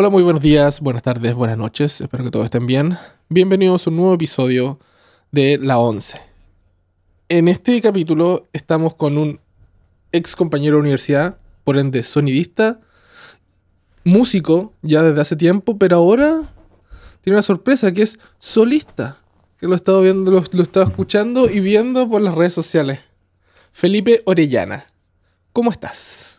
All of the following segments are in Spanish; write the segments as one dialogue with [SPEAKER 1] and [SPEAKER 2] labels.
[SPEAKER 1] Hola, muy buenos días, buenas tardes, buenas noches. Espero que todos estén bien. Bienvenidos a un nuevo episodio de La 11. En este capítulo estamos con un ex compañero de universidad, por ende sonidista, músico ya desde hace tiempo, pero ahora tiene una sorpresa que es solista. Que lo he estado viendo, lo, lo he estado escuchando y viendo por las redes sociales. Felipe Orellana. ¿Cómo estás?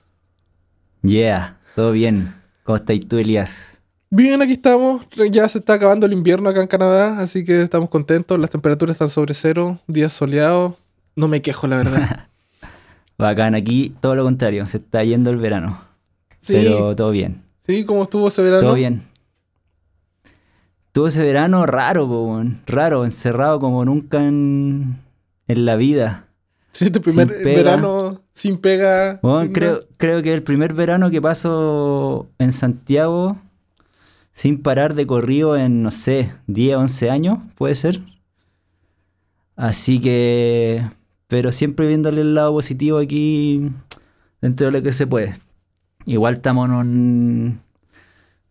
[SPEAKER 2] Yeah, todo bien. ¿Cómo estás tú, Elías?
[SPEAKER 1] Bien, aquí estamos. Ya se está acabando el invierno acá en Canadá, así que estamos contentos. Las temperaturas están sobre cero, días soleados. No me quejo, la verdad.
[SPEAKER 2] Bacán, aquí todo lo contrario, se está yendo el verano.
[SPEAKER 1] Sí.
[SPEAKER 2] Pero todo bien.
[SPEAKER 1] ¿Sí? ¿Cómo estuvo ese verano?
[SPEAKER 2] Todo bien. Tuvo ese verano raro, po, raro, encerrado como nunca en, en la vida.
[SPEAKER 1] Sí, tu primer
[SPEAKER 2] Sin
[SPEAKER 1] verano sin pega.
[SPEAKER 2] Bueno,
[SPEAKER 1] sin
[SPEAKER 2] creo. Creo que el primer verano que paso en Santiago sin parar de corrido en, no sé, 10, 11 años, puede ser. Así que, pero siempre viéndole el lado positivo aquí dentro de lo que se puede. Igual estamos en un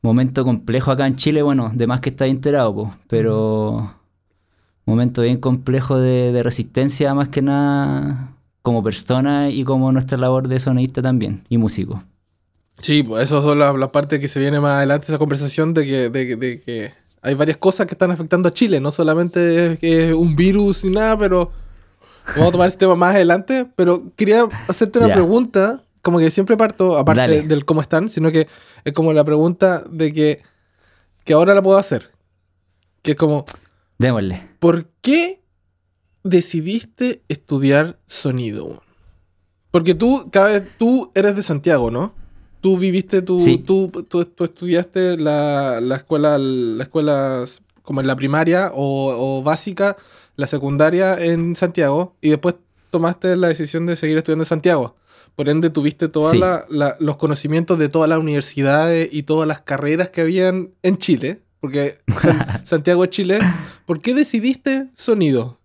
[SPEAKER 2] momento complejo acá en Chile, bueno, de más que estáis enterado, po, pero momento bien complejo de, de resistencia más que nada como persona y como nuestra labor de sonidista también y músico.
[SPEAKER 1] Sí, pues esas son las, partes que se viene más adelante, esa conversación de que, de, de que hay varias cosas que están afectando a Chile, no solamente es que es un virus ni nada, pero vamos a tomar ese tema más adelante, pero quería hacerte una pregunta, como que siempre parto, aparte
[SPEAKER 2] Dale.
[SPEAKER 1] del cómo están, sino que es como la pregunta de que, que ahora la puedo hacer, que es como,
[SPEAKER 2] Démosle.
[SPEAKER 1] ¿por qué decidiste estudiar sonido? Porque tú, cada vez, tú eres de Santiago, ¿no? Tú viviste,
[SPEAKER 2] Sí.
[SPEAKER 1] tú, tú, tú estudiaste la, la escuela, la escuela como en la primaria o, o básica, la secundaria en Santiago, y después tomaste la decisión de seguir estudiando en Santiago. Por ende, tuviste todos
[SPEAKER 2] Sí.
[SPEAKER 1] los conocimientos de todas las universidades y todas las carreras que habían en Chile, porque San- Santiago es Chile. ¿Por qué decidiste sonido?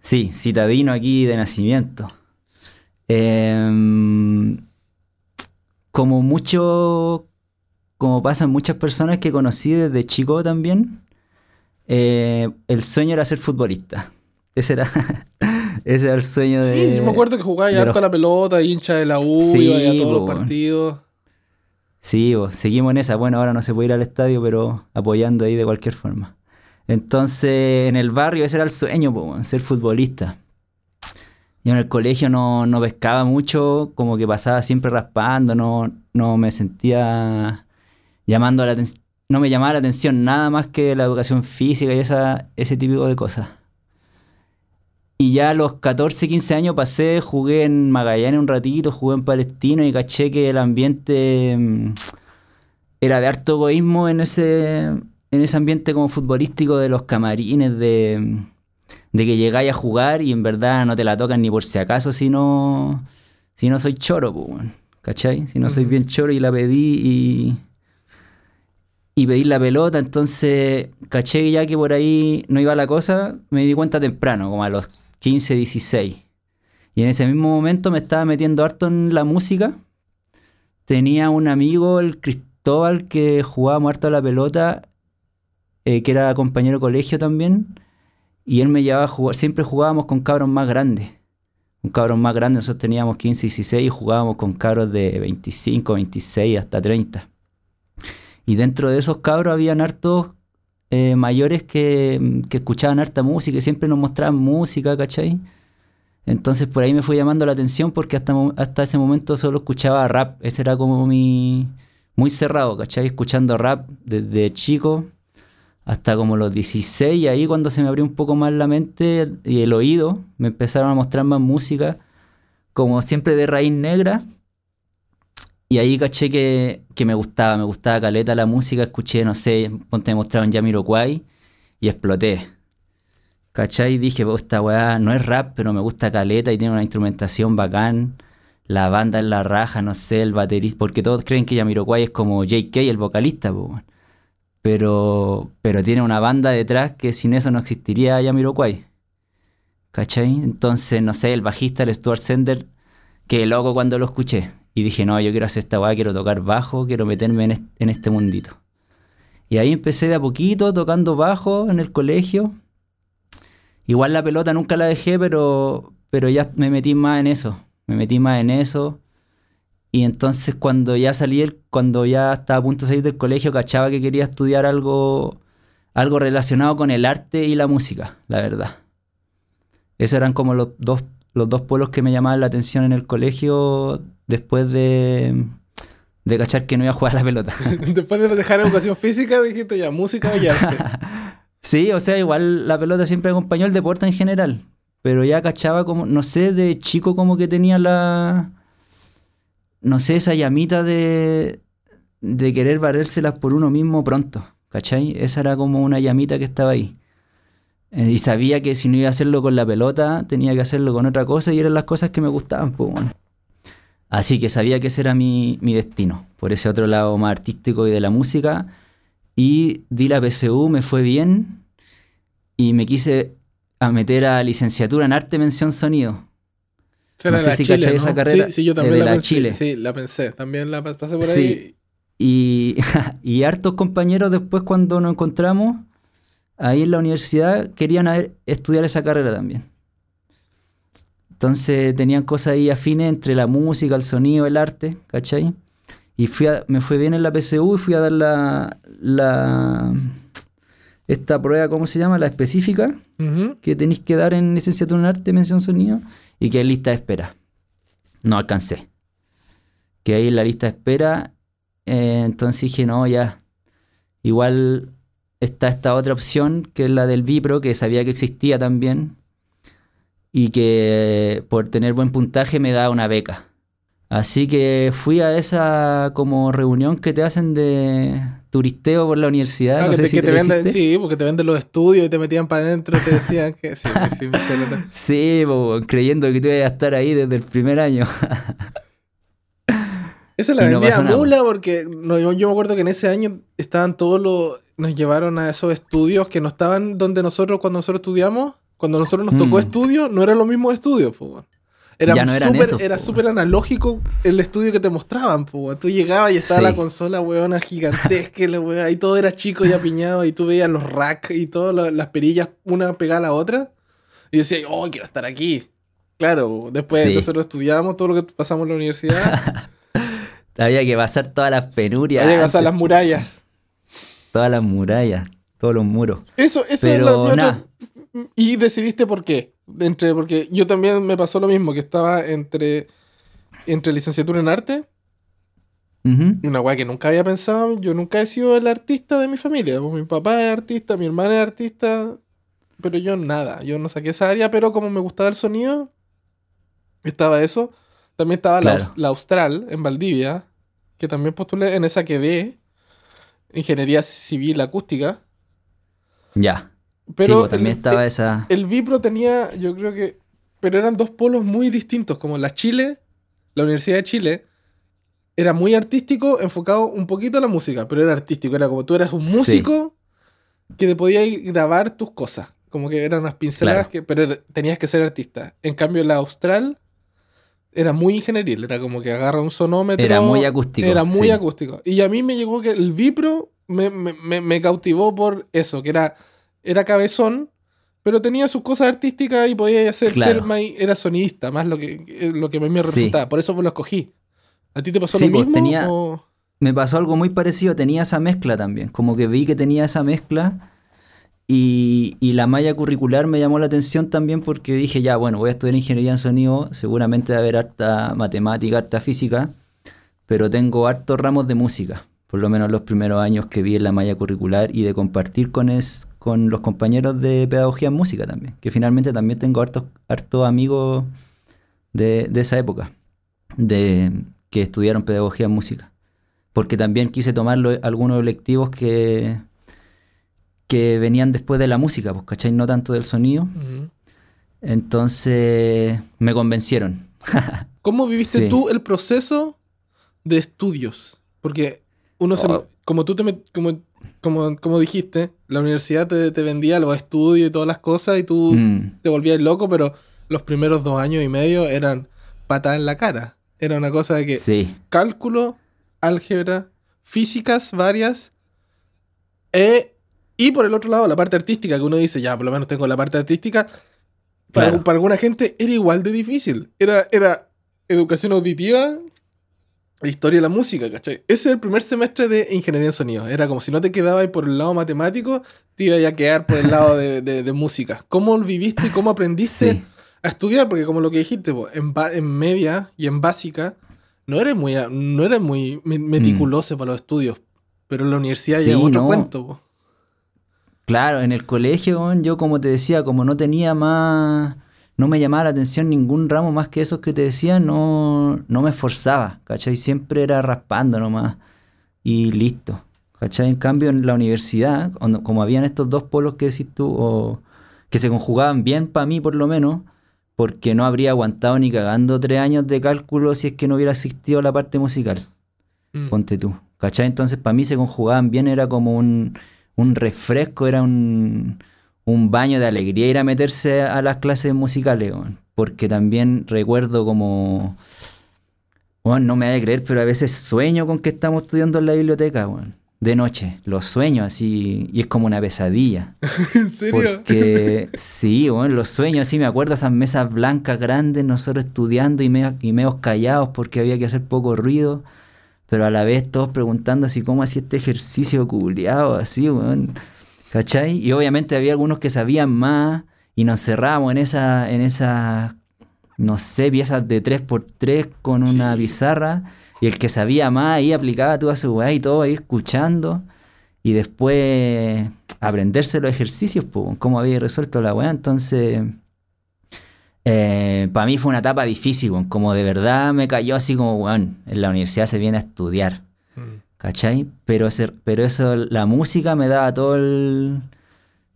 [SPEAKER 2] Sí, citadino aquí de nacimiento. Em, como mucho, como pasan muchas personas que conocí desde chico también, eh, el sueño era ser futbolista. Ese era, ese era el sueño de...
[SPEAKER 1] Sí, sí, me acuerdo que jugaba
[SPEAKER 2] de
[SPEAKER 1] harto la pelota, hincha de la U,
[SPEAKER 2] Sí,
[SPEAKER 1] iba a todos los
[SPEAKER 2] po,
[SPEAKER 1] partidos.
[SPEAKER 2] Sí, seguimos en esa. Bueno, ahora no se puede ir al estadio, pero apoyando ahí de cualquier forma. Entonces, en el barrio ese era el sueño, ser futbolista. Yo en el colegio no, no pescaba mucho, como que pasaba siempre raspando, no, no me sentía llamando la no me llamaba la atención nada más que la educación física y esa, ese tipo de cosas. Y ya a los 14, 15 años pasé, jugué en Magallanes un ratito, jugué en Palestino y caché que el ambiente mm, era de harto egoísmo en ese, en ese ambiente como futbolístico de los camarines, de, de que llegáis a jugar y en verdad no te la tocan ni por si acaso si no, si no soy choro, pues, ¿cachai? Si no soy
[SPEAKER 1] Ujú.
[SPEAKER 2] bien choro y la pedí y, y pedir la pelota, entonces caché ya que por ahí no iba la cosa, me di cuenta temprano, como a los 15, 16. Y en ese mismo momento me estaba metiendo harto en la música. Tenía un amigo, el Cristóbal, que jugábamos harto a la pelota, eh, que era compañero de colegio también. Y él me llevaba a jugar, siempre jugábamos con cabros más grandes. Un cabros más grande, nosotros teníamos 15, 16 y jugábamos con cabros de 25, 26 hasta 30. Y dentro de esos cabros habían hartos eh, mayores que, que escuchaban harta música y siempre nos mostraban música, ¿cachai? Entonces por ahí me fue llamando la atención porque hasta, hasta ese momento solo escuchaba rap. Ese era como mi... muy cerrado, ¿cachai? Escuchando rap desde chico hasta como los 16 y ahí cuando se me abrió un poco más la mente y el oído, me empezaron a mostrar más música, como siempre de raíz negra. Y ahí caché que, que me gustaba, me gustaba caleta la música, escuché, no sé, ponte me mostraron Jamiroquai y exploté. ¿Cachai? Dije, "Oh, esta weá no es rap, pero me gusta caleta y tiene una instrumentación bacán. La banda en la raja, no sé, el baterista, porque todos creen que Jamiroquai es como JK, el vocalista, weón. Pero, pero tiene una banda detrás que sin eso no existiría Jamiroquai. ¿Cachai? Entonces, no sé, el bajista, el Stuart Sender, que loco cuando lo escuché. y dije, no, yo quiero hacer esta weá, quiero tocar bajo, quiero meterme en, en este mundito. Y ahí empecé de a poquito tocando bajo en el colegio. Igual la pelota nunca la dejé, pero, pero ya me metí más en eso. Me metí más en eso. Y entonces cuando ya salí, el, cuando ya estaba a punto de salir del colegio, cachaba que quería estudiar algo, algo relacionado con el arte y la música, la verdad. Esos eran como los dos, los dos polos que me llamaban la atención en el colegio después de, de cachar que no iba a jugar a la pelota.
[SPEAKER 1] Después de dejar educación física, dijiste ya música y arte.
[SPEAKER 2] sí, o sea, igual la pelota siempre acompañó el deporte en general. Pero ya cachaba como, no sé, de chico como que tenía la. No sé, esa llamita de. de querer valérselas por uno mismo pronto. ¿Cachai? Esa era como una llamita que estaba ahí. Eh, y sabía que si no iba a hacerlo con la pelota, tenía que hacerlo con otra cosa y eran las cosas que me gustaban, pues bueno. Así que sabía que ese era mi, mi, destino, por ese otro lado más artístico y de la música. Y di la PSU, me fue bien y me quise a meter a licenciatura en arte, mención, sonido.
[SPEAKER 1] No sé si Chile, ¿no? esa carrera. Sí, sí yo también la, pensé. Chile. Sí, la pensé. También la pasé por
[SPEAKER 2] sí.
[SPEAKER 1] ahí.
[SPEAKER 2] Y, y hartos compañeros después cuando nos encontramos ahí en la universidad querían estudiar esa carrera también. Entonces tenían cosas ahí afines entre la música, el sonido, el arte, ¿cachai? Y fui me fue bien en la PSU y fui a dar la, la esta prueba, ¿cómo se llama? La específica, que tenéis que dar en licenciatura en arte, mención sonido, y que es lista de espera. No alcancé. Que ahí en la lista de espera, eh, entonces dije, no, ya, igual está esta otra opción, que es la del Vipro, que sabía que existía también, y que por tener buen puntaje me da una beca. Así que fui a esa como reunión que te hacen de turisteo por la universidad.
[SPEAKER 1] Ah,
[SPEAKER 2] no
[SPEAKER 1] que
[SPEAKER 2] sé
[SPEAKER 1] te,
[SPEAKER 2] si
[SPEAKER 1] que
[SPEAKER 2] te
[SPEAKER 1] te
[SPEAKER 2] lo
[SPEAKER 1] venden,
[SPEAKER 2] hiciste.
[SPEAKER 1] sí, porque te venden los estudios y te metían para adentro y te decían que sí, que sí, que-
[SPEAKER 2] Sí, po, creyendo que tú ibas a estar ahí desde el primer año.
[SPEAKER 1] Esa la
[SPEAKER 2] no
[SPEAKER 1] vendía
[SPEAKER 2] nada.
[SPEAKER 1] mula porque no, yo, me acuerdo que en ese año estaban todos los. Nos llevaron a esos estudios que no estaban donde nosotros, cuando nosotros estudiamos, cuando nosotros nos tocó
[SPEAKER 2] Mm.
[SPEAKER 1] estudio, no eran los mismos estudios, po. Era
[SPEAKER 2] Ya no eran
[SPEAKER 1] súper-
[SPEAKER 2] esos,
[SPEAKER 1] era súper analógico el estudio que te mostraban, po. Tú llegabas y estaba
[SPEAKER 2] Sí.
[SPEAKER 1] la consola, weona, gigantesca, y la weá, y todo era chico y apiñado, y tú veías los racks y todas la- las perillas, una pegada a la otra, y decías, oh, quiero estar aquí. Claro, después
[SPEAKER 2] Sí.
[SPEAKER 1] nosotros estudiamos todo lo que pasamos en la universidad,
[SPEAKER 2] Había que pasar todas las penurias.
[SPEAKER 1] ya llegas a
[SPEAKER 2] antes,
[SPEAKER 1] las murallas.
[SPEAKER 2] Todas las murallas, todos los muros.
[SPEAKER 1] Eso, eso
[SPEAKER 2] Pero
[SPEAKER 1] es
[SPEAKER 2] nada.
[SPEAKER 1] Y decidiste por qué. Entre, porque yo también me pasó lo mismo, que estaba entre, entre licenciatura en arte
[SPEAKER 2] Ujú.
[SPEAKER 1] y una weá que nunca había pensado. Yo nunca he sido el artista de mi familia. Pues mi papá es artista, mi hermana es artista, pero yo nada. Yo no saqué esa área, pero como me gustaba el sonido, estaba eso. También estaba la,
[SPEAKER 2] Claro.
[SPEAKER 1] Aus- la Austral en Valdivia, que también postulé en esa quedé. Ingeniería civil acústica.
[SPEAKER 2] Ya.
[SPEAKER 1] Pero
[SPEAKER 2] sí, pues, también
[SPEAKER 1] el-
[SPEAKER 2] estaba esa.
[SPEAKER 1] El Vipro tenía, yo creo que. Pero eran dos polos muy distintos, como la Chile, la Universidad de Chile, era muy artístico, enfocado un poquito a la música, pero era artístico, era como tú eras un
[SPEAKER 2] Sí.
[SPEAKER 1] músico que te podías grabar tus cosas, como que eran unas pinceladas,
[SPEAKER 2] Claro.
[SPEAKER 1] que, pero tenías que ser artista. En cambio, la Austral era muy ingenieril, era como que agarra un sonómetro.
[SPEAKER 2] Era muy acústico,
[SPEAKER 1] Era muy
[SPEAKER 2] sí.
[SPEAKER 1] acústico. Y a mí me llegó que el Vipro me, me- me- me cautivó por eso, que era, era cabezón, pero tenía sus cosas artísticas y podía hacer
[SPEAKER 2] Claro.
[SPEAKER 1] ser más, era sonista, más lo que, eh, lo que a mí me
[SPEAKER 2] Sí.
[SPEAKER 1] representaba. Por eso lo escogí. ¿A ti te pasó
[SPEAKER 2] Sí,
[SPEAKER 1] lo mismo?
[SPEAKER 2] tenía-
[SPEAKER 1] o-
[SPEAKER 2] me pasó algo muy parecido, tenía esa mezcla también, como que vi que tenía esa mezcla y, y la malla curricular me llamó la atención también porque dije, ya, bueno, voy a estudiar ingeniería en sonido, seguramente va a haber harta matemática, harta física, pero tengo hartos ramos de música, por lo menos los primeros años que vi en la malla curricular y de compartir con, es, con los compañeros de pedagogía en música también, que finalmente también tengo hartos, hartos amigos de, de esa época, de que estudiaron pedagogía en música porque también quise tomar lo- algunos electivos que, que venían después de la música, pues, ¿cachai? No tanto del sonido. Entonces me convencieron.
[SPEAKER 1] ¿Cómo viviste
[SPEAKER 2] Sí.
[SPEAKER 1] tú el proceso de estudios? Porque uno se,
[SPEAKER 2] Oh.
[SPEAKER 1] como tú te met- como, como, como dijiste, la universidad te, te vendía los estudios y todas las cosas y tú
[SPEAKER 2] Mm,
[SPEAKER 1] te volvías loco, pero los primeros dos años y medio eran patada en la cara. Era una cosa de que
[SPEAKER 2] Sí,
[SPEAKER 1] cálculo, álgebra, físicas varias, e- y por el otro lado la parte artística, que uno dice, ya, por lo menos tengo la parte artística, para,
[SPEAKER 2] Claro.
[SPEAKER 1] para alguna gente era igual de difícil. Era, era educación auditiva, e historia de la música, ¿cachai? Ese es el primer semestre de ingeniería en sonido. Era como si no te quedabas por el lado matemático, te ibas a quedar por el lado de, de- de música. ¿Cómo viviste y cómo aprendiste
[SPEAKER 2] sí.
[SPEAKER 1] a estudiar? Porque como lo que dijiste, po, en, en media y en básica, no eres muy, no eres muy me- meticuloso para los estudios. Pero en la universidad
[SPEAKER 2] Sí,
[SPEAKER 1] ya es otro
[SPEAKER 2] no.
[SPEAKER 1] cuento. po.
[SPEAKER 2] Claro, en el colegio, yo como te decía, como no tenía más, no me llamaba la atención ningún ramo más que esos que te decía, no, no me esforzaba, ¿cachai? Siempre era raspando nomás y listo, ¿cachai? En cambio en la universidad, cuando- como habían estos dos polos que decís tú, o que se conjugaban bien para mí por lo menos, porque no habría aguantado ni cagando tres años de cálculo si es que no hubiera existido la parte musical
[SPEAKER 1] Mm.
[SPEAKER 2] ponte tú. ¿Cachai? Entonces para mí se conjugaban bien, era como un, un refresco, era un, un baño de alegría ir a meterse a las clases musicales, porque también recuerdo como, bueno, no me ha de creer, pero a veces sueño con que estamos estudiando en la biblioteca, weón, de noche, los sueños así, y es como una pesadilla.
[SPEAKER 1] ¿En serio?
[SPEAKER 2] Porque sí, bueno, los sueños, así me acuerdo, esas mesas blancas grandes, nosotros estudiando y medio, y medios callados porque había que hacer poco ruido, pero a la vez todos preguntando así cómo hacía este ejercicio culiado, así, weón. ¿Cachai? Y obviamente había algunos que sabían más y nos encerrábamos en esa, en esa, no sé, piezas de 3x3 con una
[SPEAKER 1] Sí.
[SPEAKER 2] pizarra y el que sabía más ahí aplicaba toda su weá y todo ahí escuchando y después aprenderse los ejercicios, pues, cómo había resuelto la weá. Entonces, para mí fue una etapa difícil, como de verdad me cayó así como, weón, en la universidad se viene a estudiar,
[SPEAKER 1] Mm.
[SPEAKER 2] ¿Cachai? Pero, ese- pero eso, la música me daba todo el,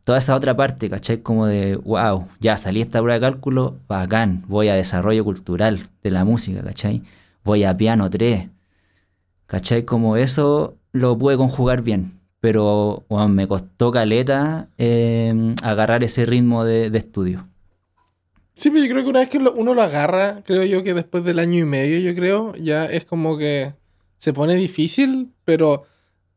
[SPEAKER 2] toda esa otra parte, ¿cachai? Como de, wow, ya salí esta prueba de cálculo, bacán, voy a desarrollo cultural de la música, ¿cachai? Voy a piano 3, ¿cachai? Como eso lo pude conjugar bien, pero weón, me costó caleta eh, agarrar ese ritmo de, de estudio.
[SPEAKER 1] Sí, pero yo creo que una vez que uno lo agarra, creo yo que después del año y medio, yo creo, ya es como que se pone difícil, pero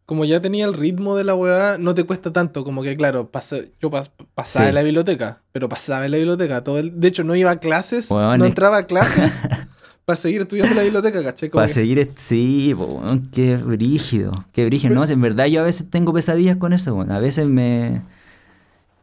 [SPEAKER 1] como ya tenía el ritmo de la weá, no te cuesta tanto. Como que, claro, pasa- yo pas- pasaba
[SPEAKER 2] Sí.
[SPEAKER 1] en la biblioteca, pero pasaba en la biblioteca. Todo el- de hecho, no iba a clases, no
[SPEAKER 2] es-
[SPEAKER 1] entraba a clases para seguir estudiando en la biblioteca, ¿cachai?
[SPEAKER 2] Para
[SPEAKER 1] que-
[SPEAKER 2] seguir, sí, weón, qué brígido, qué brígido. No, en verdad yo a veces tengo pesadillas con eso, weón. A veces me,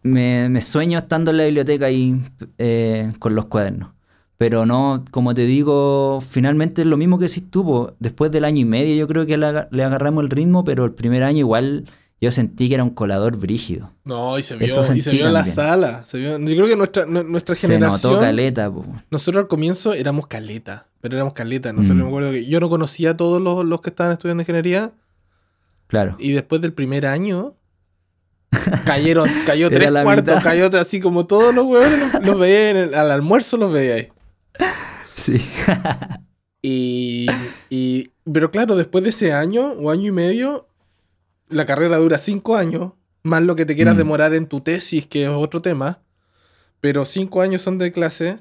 [SPEAKER 2] me, me sueño estando en la biblioteca ahí eh, con los cuadernos. Pero no, como te digo, finalmente es lo mismo que decís tú, po. después del año y medio yo creo que le, aga- le agarramos el ritmo, pero el primer año igual yo sentí que era un colador brígido.
[SPEAKER 1] No, y se vio, y se vio en la sala. se vio- yo creo que nuestra, nu- nuestra
[SPEAKER 2] Se
[SPEAKER 1] generación...
[SPEAKER 2] notó caleta, po.
[SPEAKER 1] Nosotros al comienzo éramos caleta, pero éramos caleta. Nosotros
[SPEAKER 2] Mm.
[SPEAKER 1] me acuerdo que yo no conocía a todos los, los que estaban estudiando ingeniería
[SPEAKER 2] Claro.
[SPEAKER 1] y después del primer año cayeron, cayó tres
[SPEAKER 2] la
[SPEAKER 1] cuartos,
[SPEAKER 2] mitad.
[SPEAKER 1] cayó así como todos los huevones los, los veía en el- al almuerzo, los veía ahí.
[SPEAKER 2] Sí.
[SPEAKER 1] Y, y- pero claro, después de ese año o año y medio, la carrera dura cinco años, más lo que te quieras
[SPEAKER 2] Mm.
[SPEAKER 1] demorar en tu tesis, que es otro tema. Pero cinco años son de clase.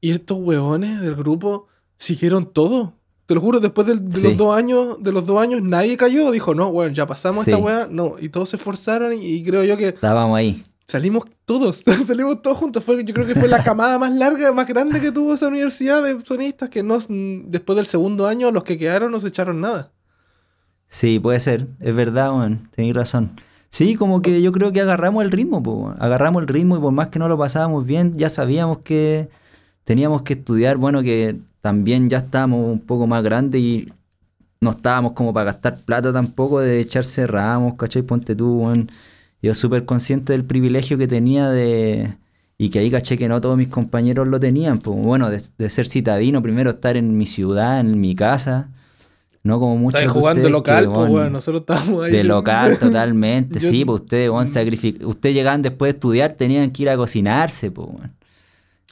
[SPEAKER 1] Y estos huevones del grupo siguieron todo. Te lo juro, después de,
[SPEAKER 2] Sí.
[SPEAKER 1] los dos años, de los dos años, nadie cayó. Dijo, no, weón, ya pasamos esta weá. No, y todos se esforzaron y, y creo yo que
[SPEAKER 2] Estábamos ahí.
[SPEAKER 1] Salimos todos, salimos todos juntos. Fue, yo creo que fue la camada más larga, más grande que tuvo esa universidad de sonistas, que no, después del segundo año los que quedaron no se echaron nada.
[SPEAKER 2] Sí, puede ser, es verdad, weón, tenéis razón. Sí, como que yo creo que agarramos el ritmo, agarramos el ritmo y por más que no lo pasábamos bien, ya sabíamos que teníamos que estudiar, bueno, que también ya estábamos un poco más grandes y no estábamos como para gastar plata tampoco de echarse ramos, ¿cachai? Ponte tú, weón. Yo súper consciente del privilegio que tenía de... Y que ahí caché que no todos mis compañeros lo tenían, pues bueno, de, de ser citadino, primero estar en mi ciudad, en mi casa, no como muchos
[SPEAKER 1] Estáis
[SPEAKER 2] de
[SPEAKER 1] jugando
[SPEAKER 2] ustedes
[SPEAKER 1] local,
[SPEAKER 2] que,
[SPEAKER 1] pues,
[SPEAKER 2] weón.
[SPEAKER 1] Nosotros estábamos ahí.
[SPEAKER 2] de local totalmente,
[SPEAKER 1] Yo-
[SPEAKER 2] sí, pues ustedes, sacrific- ustedes llegaban después de estudiar, tenían que ir a cocinarse, pues, weón.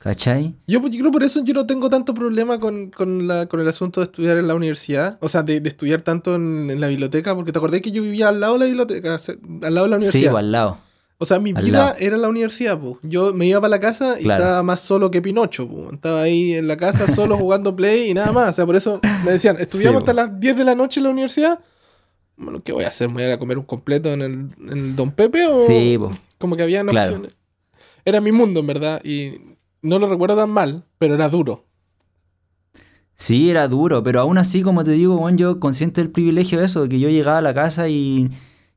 [SPEAKER 2] ¿Cachai?
[SPEAKER 1] Yo, yo creo por eso yo no tengo tanto problema con, con, la, con el asunto de estudiar en la universidad. O sea, de, de estudiar tanto en, en la biblioteca. Porque te acordás que yo vivía al lado de la biblioteca, al lado de la
[SPEAKER 2] Sí,
[SPEAKER 1] universidad.
[SPEAKER 2] pues al lado.
[SPEAKER 1] O sea, mi
[SPEAKER 2] Al
[SPEAKER 1] vida
[SPEAKER 2] lado.
[SPEAKER 1] era la universidad, po. Yo me iba para la casa y
[SPEAKER 2] Claro.
[SPEAKER 1] estaba más solo que Pinocho, po. Estaba ahí en la casa solo jugando Play y nada más. O sea, por eso me decían, estudiamos
[SPEAKER 2] Sí,
[SPEAKER 1] hasta las 10 de la noche en la universidad. Bueno, ¿qué voy a hacer? ¿Me voy a ir a comer un completo en el, en el Don Pepe? O
[SPEAKER 2] Sí, po.
[SPEAKER 1] como que habían
[SPEAKER 2] Claro.
[SPEAKER 1] opciones. Era mi mundo, en verdad. Y no lo recuerdo tan mal, pero era duro.
[SPEAKER 2] Sí, era duro, pero aún así, como te digo, bueno, yo consciente del privilegio de eso, de que yo llegaba a la casa y,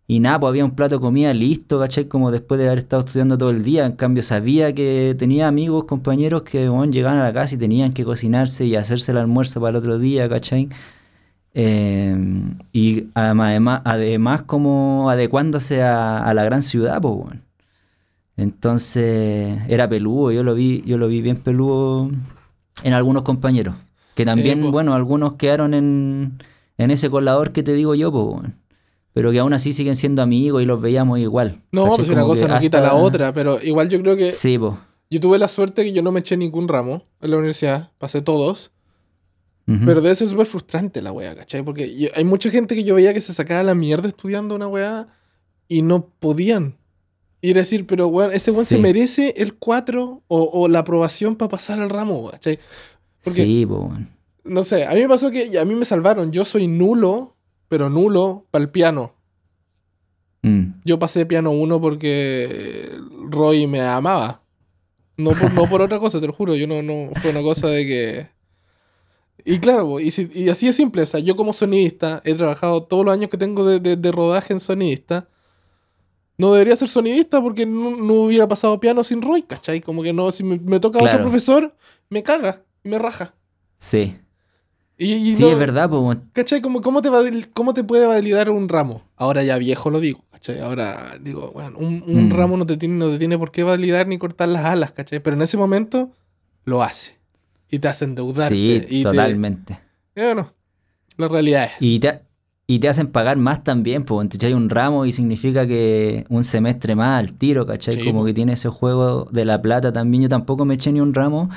[SPEAKER 2] y nada, pues había un plato de comida listo, ¿cachai? Como después de haber estado estudiando todo el día. En cambio, sabía que tenía amigos, compañeros que bueno, llegaban a la casa y tenían que cocinarse y hacerse el almuerzo para el otro día, ¿cachai? Eh, y además, además como adecuándose a, a la gran ciudad, pues, bueno. Entonces, era peludo, yo lo vi, yo lo vi bien peludo en algunos compañeros. Que también,
[SPEAKER 1] po.
[SPEAKER 2] bueno, algunos quedaron en, en ese colador que te digo yo, pues. Pero que aún así siguen siendo amigos y los veíamos igual.
[SPEAKER 1] No, pues una cosa no quita la otra, pero igual yo creo que
[SPEAKER 2] Sí, pues.
[SPEAKER 1] yo tuve la suerte que yo no me eché ningún ramo en la universidad, pasé todos,
[SPEAKER 2] Ujú.
[SPEAKER 1] pero debe ser súper frustrante la wea, ¿cachai? Porque yo- hay mucha gente que yo veía que se sacaba la mierda estudiando una wea y no podían. A decir, pero weón, ese weón se
[SPEAKER 2] Sí.
[SPEAKER 1] merece el 4 o, o la aprobación para pasar al ramo, ¿cachai? Porque,
[SPEAKER 2] Sí, bueno.
[SPEAKER 1] no sé, a mí me pasó que y a mí me salvaron, yo soy nulo, pero nulo para el piano.
[SPEAKER 2] Mm.
[SPEAKER 1] Yo pasé piano 1 porque Roy me amaba. No por, no por otra cosa, te lo juro. Yo no, no fue una cosa de que. Y claro, y, si- y así es simple. O sea, yo como sonidista he trabajado todos los años que tengo de, de- de rodaje en sonidista. No debería ser sonidista porque no, no hubiera pasado piano sin Roy, ¿cachai? Como que no, si me, me toca otro profesor, me caga y me raja.
[SPEAKER 2] Sí.
[SPEAKER 1] Y, y
[SPEAKER 2] Sí,
[SPEAKER 1] no-
[SPEAKER 2] es verdad, pues, bueno.
[SPEAKER 1] ¿Cachai? Como, ¿cómo, te valid- ¿Cómo te puede validar un ramo? Ahora ya viejo lo digo, ¿cachai? Ahora digo, bueno, un, un
[SPEAKER 2] Mm.
[SPEAKER 1] ramo no te, tiene, no te tiene por qué validar ni cortar las alas, ¿cachai? Pero en ese momento lo hace. Y te hace endeudarte.
[SPEAKER 2] Sí,
[SPEAKER 1] y te-
[SPEAKER 2] totalmente.
[SPEAKER 1] y bueno, la realidad es.
[SPEAKER 2] Y te, y te hacen pagar más también, pues, te echas un ramo y significa que un semestre más al tiro, ¿cachai?
[SPEAKER 1] Sí,
[SPEAKER 2] Como que tiene ese juego de la plata también. Yo tampoco me eché ni un ramo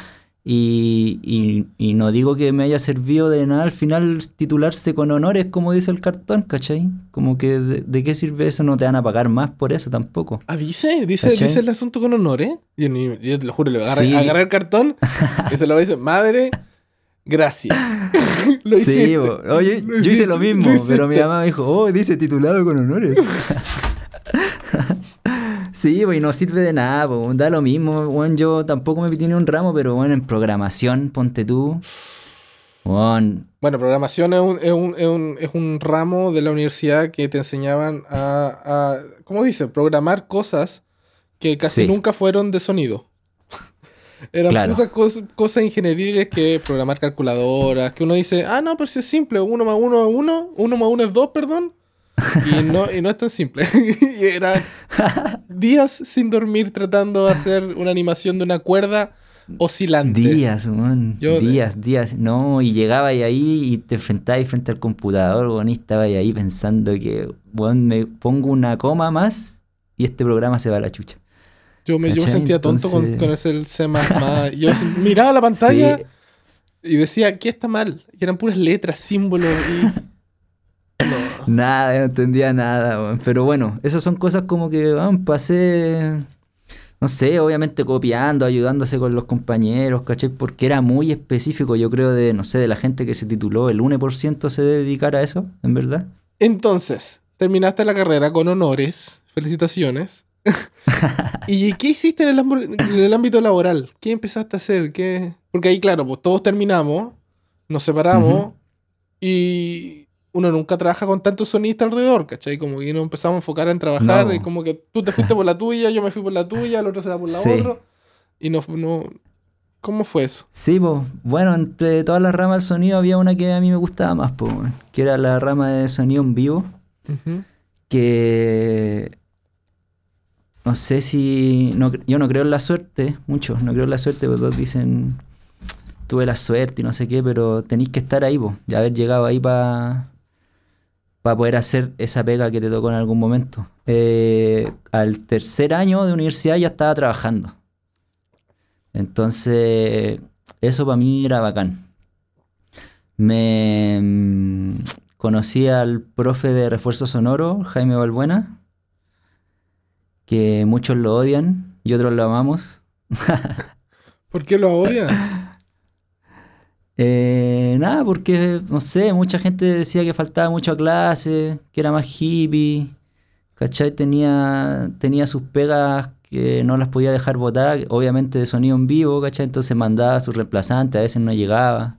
[SPEAKER 2] y, y- y no digo que me haya servido de nada al final titularse con honores, como dice el cartón, ¿cachai? Como que de, de qué sirve eso, no te van a pagar más por eso tampoco.
[SPEAKER 1] Ah, dice, dice,
[SPEAKER 2] ¿Cachai?
[SPEAKER 1] dice el asunto con honor, ¿eh? Yo, ni- yo te lo juro, le agarré,
[SPEAKER 2] Sí.
[SPEAKER 1] agarré el cartón y se lo dice, madre, gracias. lo hiciste.
[SPEAKER 2] Sí, oye,
[SPEAKER 1] Lo
[SPEAKER 2] yo hice lo mismo,
[SPEAKER 1] lo
[SPEAKER 2] pero mi mamá me dijo, oh, dice titulado con honores. sí, pues y no sirve de nada, po, da lo mismo, bueno, yo tampoco me tiene un ramo, pero bueno, en programación, ponte tú. Bueno,
[SPEAKER 1] Bueno, programación es un, es, un, es, un, es un ramo de la universidad que te enseñaban a, a ¿cómo dice? Programar cosas que casi
[SPEAKER 2] Sí.
[SPEAKER 1] nunca fueron de sonido. Eran
[SPEAKER 2] Claro.
[SPEAKER 1] cosas, cosas, cosas ingenieriles que programar calculadoras, que uno dice, ah, no, pero si es simple, uno más uno es uno, uno más uno es dos, perdón. Y no, y no es tan simple. y eran días sin dormir tratando de hacer una animación de una cuerda oscilante.
[SPEAKER 2] días,
[SPEAKER 1] Yo-
[SPEAKER 2] días, días, no, y llegaba y ahí y te enfrentabas frente al computador, weón, y estaba ahí pensando que, weón, me pongo una coma más y este programa se va a la chucha.
[SPEAKER 1] Yo me, yo me sentía tonto con,
[SPEAKER 2] Entonces-
[SPEAKER 1] con ese C++. Yo miraba la pantalla
[SPEAKER 2] Sí.
[SPEAKER 1] y decía, ¿qué está mal? Y eran puras letras, símbolos y... No.
[SPEAKER 2] Nada, no entendía nada. Pero bueno, esas son cosas como que pasé, no sé, obviamente copiando, ayudándose con los compañeros, ¿cachai? Porque era muy específico, yo creo, de, no sé, de la gente que se tituló, el 1% se debe dedicar a eso, en verdad.
[SPEAKER 1] Entonces, terminaste la carrera con honores. Felicitaciones. ¿Y qué hiciste en el, en el ámbito laboral? ¿Qué empezaste a hacer? ¿Qué? Porque ahí, claro, pues todos terminamos, nos separamos y uno nunca trabaja con tantos sonistas alrededor, ¿cachai? Como que nos empezamos a enfocar en trabajar
[SPEAKER 2] No.
[SPEAKER 1] y como que tú te fuiste por la tuya, yo me fui por la tuya, el otro se va por la
[SPEAKER 2] Sí.
[SPEAKER 1] otra. Y no, no... ¿Cómo fue eso?
[SPEAKER 2] Sí, pues, bueno, entre todas las ramas del sonido había una que a mí me gustaba más, pues, que era la rama de sonido en vivo. Que no sé si no, yo no creo en la suerte muchos no creo en la suerte porque todos dicen tuve la suerte y no sé qué pero tenéis que estar ahí po, y haber llegado ahí para para poder hacer esa pega que te tocó en algún momento. Eh, al tercer año de universidad ya estaba trabajando. Entonces eso para mí era bacán. Me mm, conocí al profe de refuerzo sonoro, Jaime Balbuena, que muchos lo odian y otros lo amamos.
[SPEAKER 1] ¿Por qué lo odian?
[SPEAKER 2] Eh, nada, porque, no sé, mucha gente decía que faltaba mucho a clase, que era más hippie, ¿cachai? Tenía, tenía sus pegas que no las podía dejar votar, obviamente de sonido en vivo, ¿cachai? Entonces mandaba a su reemplazante, a veces no llegaba.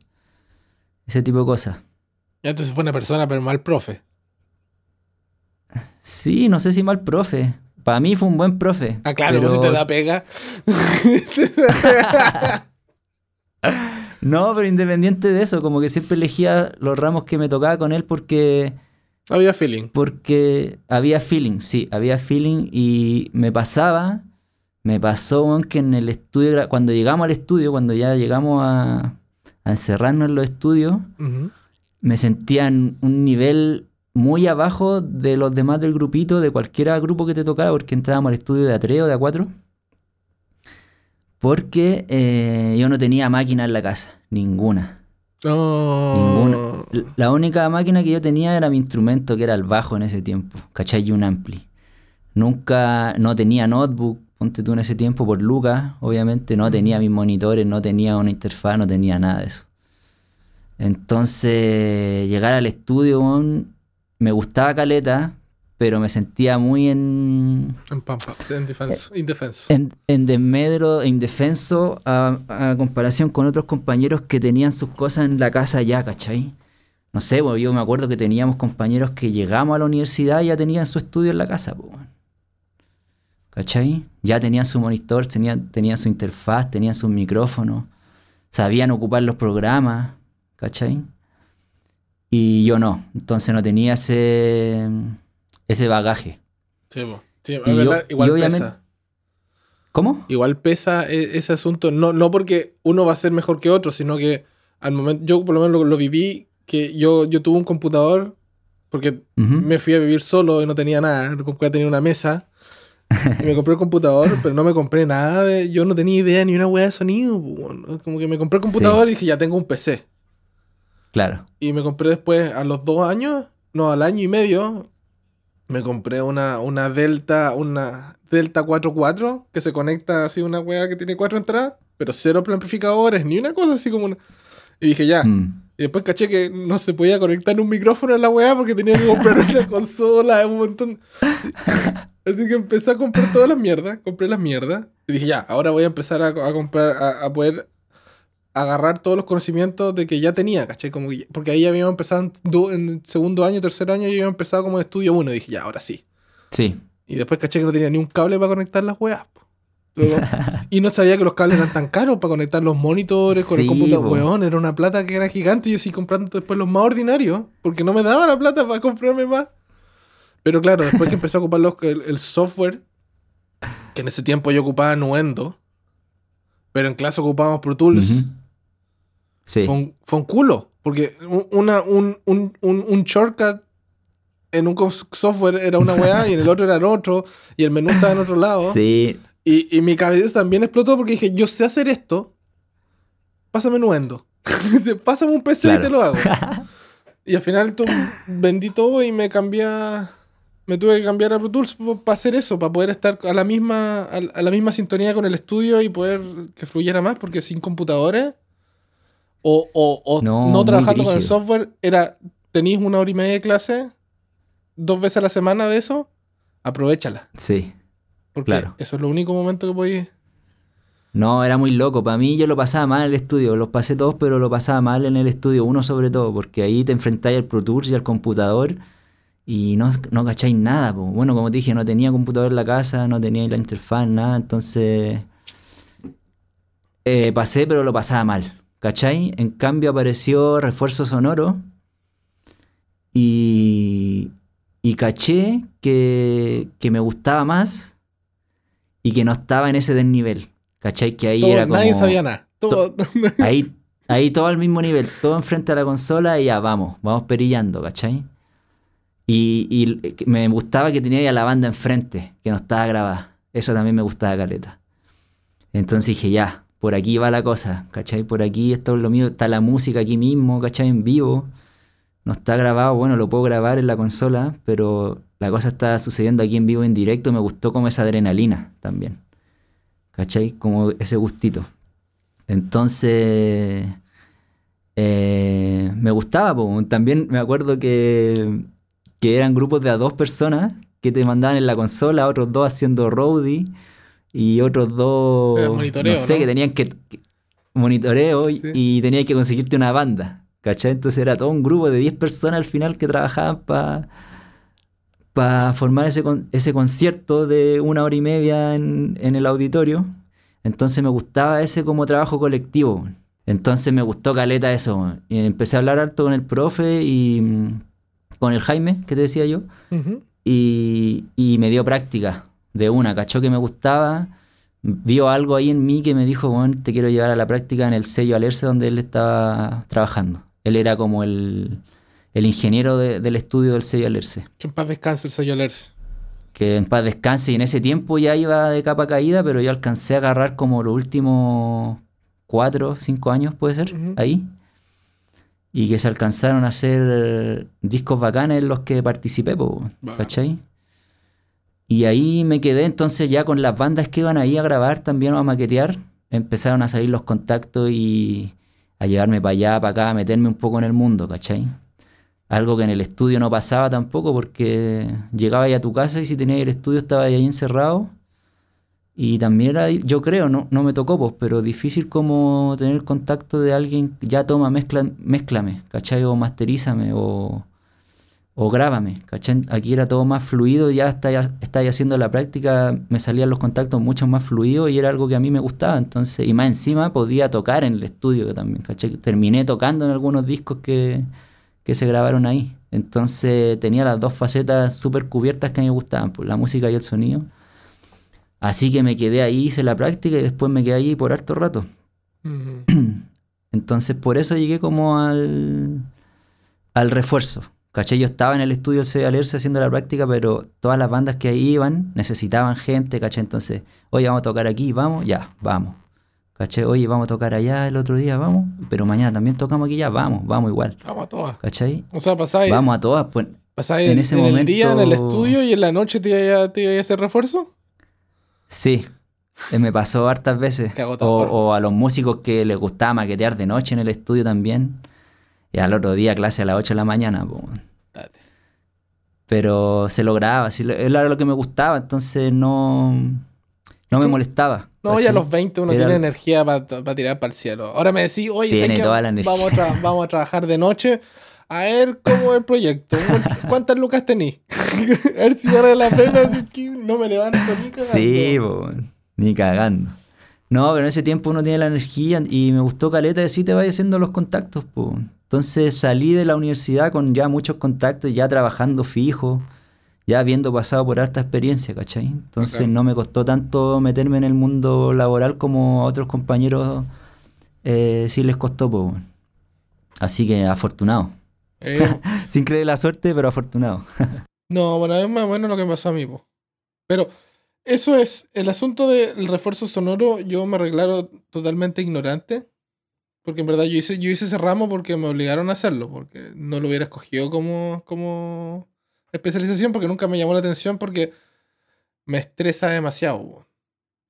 [SPEAKER 2] Ese tipo de cosas.
[SPEAKER 1] Ya entonces fue una persona, pero mal profe.
[SPEAKER 2] Sí, no sé si mal profe. Para mí fue un buen profe.
[SPEAKER 1] Ah, claro,
[SPEAKER 2] pero-
[SPEAKER 1] si te da pega.
[SPEAKER 2] No, pero independiente de eso, como que siempre elegía los ramos que me tocaba con él porque,
[SPEAKER 1] Había feeling.
[SPEAKER 2] porque había feeling, sí, había feeling y me pasaba, me pasó que en el estudio, cuando llegamos al estudio, cuando ya llegamos a, a encerrarnos en los estudios, me sentía en un nivel muy abajo de los demás del grupito, de cualquier grupo que te tocara, porque entrábamos al estudio de A3 o de A4. Porque eh, yo no tenía máquina en la casa, ninguna.
[SPEAKER 1] No.
[SPEAKER 2] Ninguna. La única máquina que yo tenía era mi instrumento, que era el bajo en ese tiempo, ¿cachai? Y un ampli. Nunca, no tenía notebook, ponte tú en ese tiempo por Lucas, obviamente, no tenía mis monitores, no tenía una interfaz, no tenía nada de eso. Entonces, llegar al estudio, weón, me gustaba caleta, pero me sentía muy en,
[SPEAKER 1] En pampa, en defenso. indefenso.
[SPEAKER 2] en, en desmedro, indefenso a, a comparación con otros compañeros que tenían sus cosas en la casa ya, ¿cachai? No sé, pues, yo me acuerdo que teníamos compañeros que llegamos a la universidad y ya tenían su estudio en la casa, pues. ¿cachai? Ya tenían su monitor, tenían, tenían su interfaz, tenían sus micrófonos, sabían ocupar los programas, ¿cachai? Y yo no, entonces no tenía ese, ese bagaje.
[SPEAKER 1] Sí. Sí, es
[SPEAKER 2] Y yo-
[SPEAKER 1] verdad, igual
[SPEAKER 2] y
[SPEAKER 1] pesa.
[SPEAKER 2] ¿Cómo?
[SPEAKER 1] Igual pesa e- ese asunto, no, no porque uno va a ser mejor que otro, sino que al momento, yo por lo menos lo, lo viví, que yo, yo tuve un computador, porque me fui a vivir solo y no tenía nada, tenía una mesa, y me compré el computador, pero no me compré nada de, yo no tenía idea ni una hueá de sonido, como que me compré el computador y dije, ya tengo un PC.
[SPEAKER 2] Claro.
[SPEAKER 1] Y me compré después, a los dos años, no, al año y medio, me compré una, una Delta, una Delta 44 que se conecta así una wea que tiene cuatro entradas, pero cero amplificadores, ni una cosa así como una. Y dije, ya.
[SPEAKER 2] Mm.
[SPEAKER 1] Y después caché que no se podía conectar un micrófono en la weá porque tenía que comprar una consola, un montón. Así que empecé a comprar todas las mierdas, compré las mierdas. Y dije, ya, ahora voy a empezar a, a comprar, a, a poder agarrar todos los conocimientos de que ya tenía, ¿cachai? Como que- porque ahí ya habíamos empezado en, en segundo año, tercer año, y había empezado como en estudio uno. Y dije, ya, ahora sí.
[SPEAKER 2] Sí.
[SPEAKER 1] Y después caché que no tenía ni un cable para conectar las weas. Luego- y no sabía que los cables eran tan caros para conectar los monitores con el
[SPEAKER 2] Sí,
[SPEAKER 1] computador.
[SPEAKER 2] po.
[SPEAKER 1] Weón, era una plata que era gigante. Y yo sí comprando después los más ordinarios. Porque no me daba la plata para comprarme más. Pero claro, después que empecé a ocupar los- el, el software, que en ese tiempo yo ocupaba Nuendo, pero en clase ocupábamos Pro Tools.
[SPEAKER 2] Sí.
[SPEAKER 1] fue, un, fue un culo. Porque un, una, un, un, un, un shortcut en un software era una weá y en el otro era el otro. Y el menú estaba en otro lado.
[SPEAKER 2] Sí.
[SPEAKER 1] Y, y mi cabeza también explotó porque dije, yo sé hacer esto. Pásame Nuendo. Pásame un PC y
[SPEAKER 2] Claro.
[SPEAKER 1] te lo hago. y al final tu- vendí todo y me cambié a- Me tuve que cambiar a Pro Tools para hacer eso, para poder estar a la misma a la misma sintonía con el estudio y poder que fluyera más, porque sin computadores o, o, o
[SPEAKER 2] No,
[SPEAKER 1] trabajando con el software, era tenéis una hora y media de clase, dos veces a la semana de eso, aprovechala.
[SPEAKER 2] Sí.
[SPEAKER 1] Porque
[SPEAKER 2] Claro.
[SPEAKER 1] eso es lo único momento que podéis.
[SPEAKER 2] No, era muy loco. Para mí yo lo pasaba mal en el estudio. Los pasé todos, pero lo pasaba mal en el estudio. Uno sobre todo, porque ahí te enfrentáis al Pro Tools y al computador y no, no cacháis nada. po. Bueno, como te dije, no tenía computador en la casa, no tenía la interfaz, nada. Entonces eh, pasé, pero lo pasaba mal. ¿Cachai? En cambio apareció refuerzo sonoro y, y caché que, que me gustaba más y que no estaba en ese desnivel. ¿Cachai? Que ahí
[SPEAKER 1] Todo-
[SPEAKER 2] era como...
[SPEAKER 1] nadie sabía nada. Todo,
[SPEAKER 2] Ahí, ahí todo al mismo nivel, todo enfrente a la consola y ya vamos, vamos perillando, ¿cachai? Y, y me gustaba que tenía ya la banda enfrente, que no estaba grabada. Eso también me gustaba caleta. Entonces dije, ya, por aquí va la cosa, ¿cachai? Por aquí esto es lo mío, está la música aquí mismo, ¿cachai? En vivo. No está grabado, bueno, lo puedo grabar en la consola, pero la cosa estaba sucediendo aquí en vivo en directo, me gustó como esa adrenalina también. ¿Cachai? Como ese gustito. Entonces, eh, me gustaba. También me acuerdo que, que eran grupos de a dos personas que te mandaban en la consola, otros dos haciendo roadie y otros dos, no sé,
[SPEAKER 1] ¿no?
[SPEAKER 2] que tenían que, que- monitoreo y,
[SPEAKER 1] Sí.
[SPEAKER 2] y tenías que conseguirte una banda. ¿Cachai? Entonces era todo un grupo de 10 personas al final que trabajaban para para formar ese, con- ese concierto de una hora y media en, en el auditorio. Entonces me gustaba ese como trabajo colectivo. Entonces me gustó caleta eso. Y empecé a hablar harto con el profe y mm, con el Jaime, que te decía yo, y, y me dio práctica de una. Cachó que me gustaba, vio algo ahí en mí que me dijo, bueno, te quiero llevar a la práctica en el sello Alerce donde él estaba trabajando. Él era como el, el ingeniero de- del estudio del sello Alerce
[SPEAKER 1] Que en paz descanse el sello Alerce.
[SPEAKER 2] que en paz descanse. Y en ese tiempo ya iba de capa caída, pero yo alcancé a agarrar como los últimos cuatro, cinco años, puede ser, ahí. Y que se alcanzaron a hacer discos bacanes en los que participé, po. ¿cachai? Y ahí me quedé entonces ya con las bandas que iban ahí a grabar también o a maquetear. Empezaron a salir los contactos y a llevarme para allá, para acá, a meterme un poco en el mundo, ¿cachai? Algo que en el estudio no pasaba tampoco porque llegaba ahí a tu casa y si tenías el estudio estaba ahí encerrado. Y también era, yo creo, no, no me tocó, pues, pero difícil como tener contacto de alguien, ya toma, mezcla, mézclame, ¿cachai? O masterízame, o, o grábame, ¿cachai? Aquí era todo más fluido, ya estaba, estaba haciendo la práctica, me salían los contactos mucho más fluidos y era algo que a mí me gustaba, entonces, y más encima podía tocar en el estudio también, ¿cachai? Terminé tocando en algunos discos que, que se grabaron ahí. Entonces tenía las dos facetas súper cubiertas que a mí me gustaban, pues, la música y el sonido. Así que me quedé ahí, hice la práctica y después me quedé ahí por harto rato. Entonces por eso llegué como al, al refuerzo. ¿Cachai? Yo estaba en el estudio del Alerce haciendo la práctica, pero todas las bandas que ahí iban necesitaban gente, ¿cachai? Entonces, oye, vamos a tocar aquí, vamos, ya, vamos. ¿Cachai? Oye, vamos a tocar allá el otro día, vamos. Pero mañana también tocamos aquí, ya, vamos, vamos igual.
[SPEAKER 1] Vamos a todas.
[SPEAKER 2] ¿Cachai?
[SPEAKER 1] O sea, pasáis,
[SPEAKER 2] Vamos a todas, pues.
[SPEAKER 1] pasáis
[SPEAKER 2] en ese
[SPEAKER 1] en el día en el estudio y en la noche te iba a, te a hacer refuerzo.
[SPEAKER 2] Sí, eh, me pasó hartas veces. O, o a los músicos que les gustaba maquetear de noche en el estudio también. Y al otro día clase a las 8 de la mañana. Pero se lograba, sí, era lo que me gustaba, entonces no, no me molestaba.
[SPEAKER 1] No, ya a los 20 uno
[SPEAKER 2] Era-
[SPEAKER 1] tiene energía para tirar para el cielo. Ahora me decís, oye,
[SPEAKER 2] Tiene energía.
[SPEAKER 1] Vamos, a tra- vamos a trabajar de noche. A ver cómo es el proyecto. ¿Cuántas lucas tenís? a ver si vale la pena. Así que no me levanto ni cagando.
[SPEAKER 2] Sí, po, ni cagando. No, pero en ese tiempo uno tiene la energía y me gustó Caleta y sí te vaya haciendo los contactos. po. Entonces salí de la universidad con ya muchos contactos, ya trabajando fijo, ya habiendo pasado por harta experiencia, ¿cachai? Entonces no me costó tanto meterme en el mundo laboral como a otros compañeros eh, sí les costó. po. Así que afortunado.
[SPEAKER 1] Eh,
[SPEAKER 2] Sin creer la suerte, pero afortunado.
[SPEAKER 1] no, bueno, es más o menos lo que pasó a mí. po. Pero eso es, el asunto del refuerzo sonoro, yo me declaro totalmente ignorante. Porque en verdad yo hice, yo hice ese ramo porque me obligaron a hacerlo. Porque no lo hubiera escogido como, como especialización porque nunca me llamó la atención porque me estresa demasiado.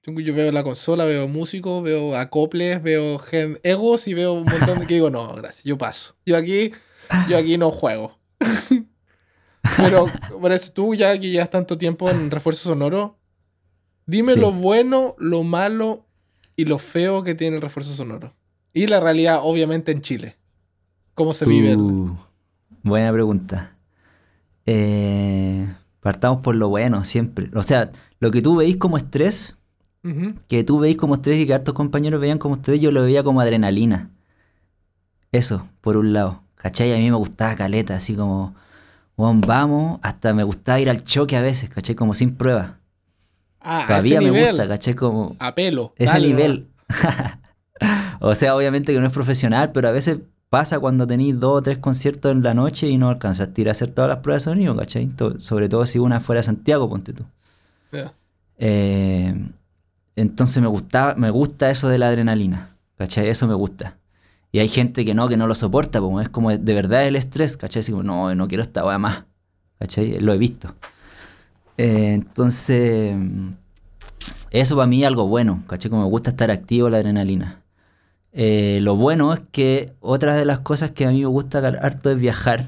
[SPEAKER 1] Yo, yo veo la consola, veo músicos, veo acoples, veo gen- egos y veo un montón de que digo, no, gracias, yo paso. Yo aquí, yo aquí no juego. Pero por eso tú ya que llevas tanto tiempo en refuerzo sonoro, dime
[SPEAKER 2] Sí.
[SPEAKER 1] lo bueno, lo malo y lo feo que tiene el refuerzo sonoro. Y la realidad, obviamente, en Chile. ¿Cómo se vive?
[SPEAKER 2] Uh, buena pregunta. Eh, partamos por lo bueno, siempre. O sea, lo que tú veis como estrés, que tú veis como estrés y que hartos compañeros veían como estrés, yo lo veía como adrenalina. Eso, por un lado. ¿Cachai? A mí me gustaba caleta, así como, "Weón, vamos, hasta me gustaba ir al choque a veces, ¿cachai? Como sin prueba.
[SPEAKER 1] Ah, ese
[SPEAKER 2] Todavía me
[SPEAKER 1] nivel.
[SPEAKER 2] gusta, ¿cachai? Como,
[SPEAKER 1] A pelo.
[SPEAKER 2] ese
[SPEAKER 1] dale
[SPEAKER 2] nivel. o sea, obviamente que no es profesional, pero a veces pasa cuando tenéis dos o tres conciertos en la noche y no alcanzaste a ir a hacer todas las pruebas de sonido, ¿cachai? Sobre todo si una fuera de Santiago, ponte tú. Eh, entonces me gusta, me gusta eso de la adrenalina, ¿cachai? Eso me gusta. Y hay gente que no, que no lo soporta, como es como de verdad el estrés, ¿cachai? Así como, no, no quiero esta weá más, ¿cachai? Lo he visto. Eh, entonces, eso para mí es algo bueno, ¿cachai? Como me gusta estar activo la adrenalina. Eh, lo bueno es que otra de las cosas que a mí me gusta harto es viajar.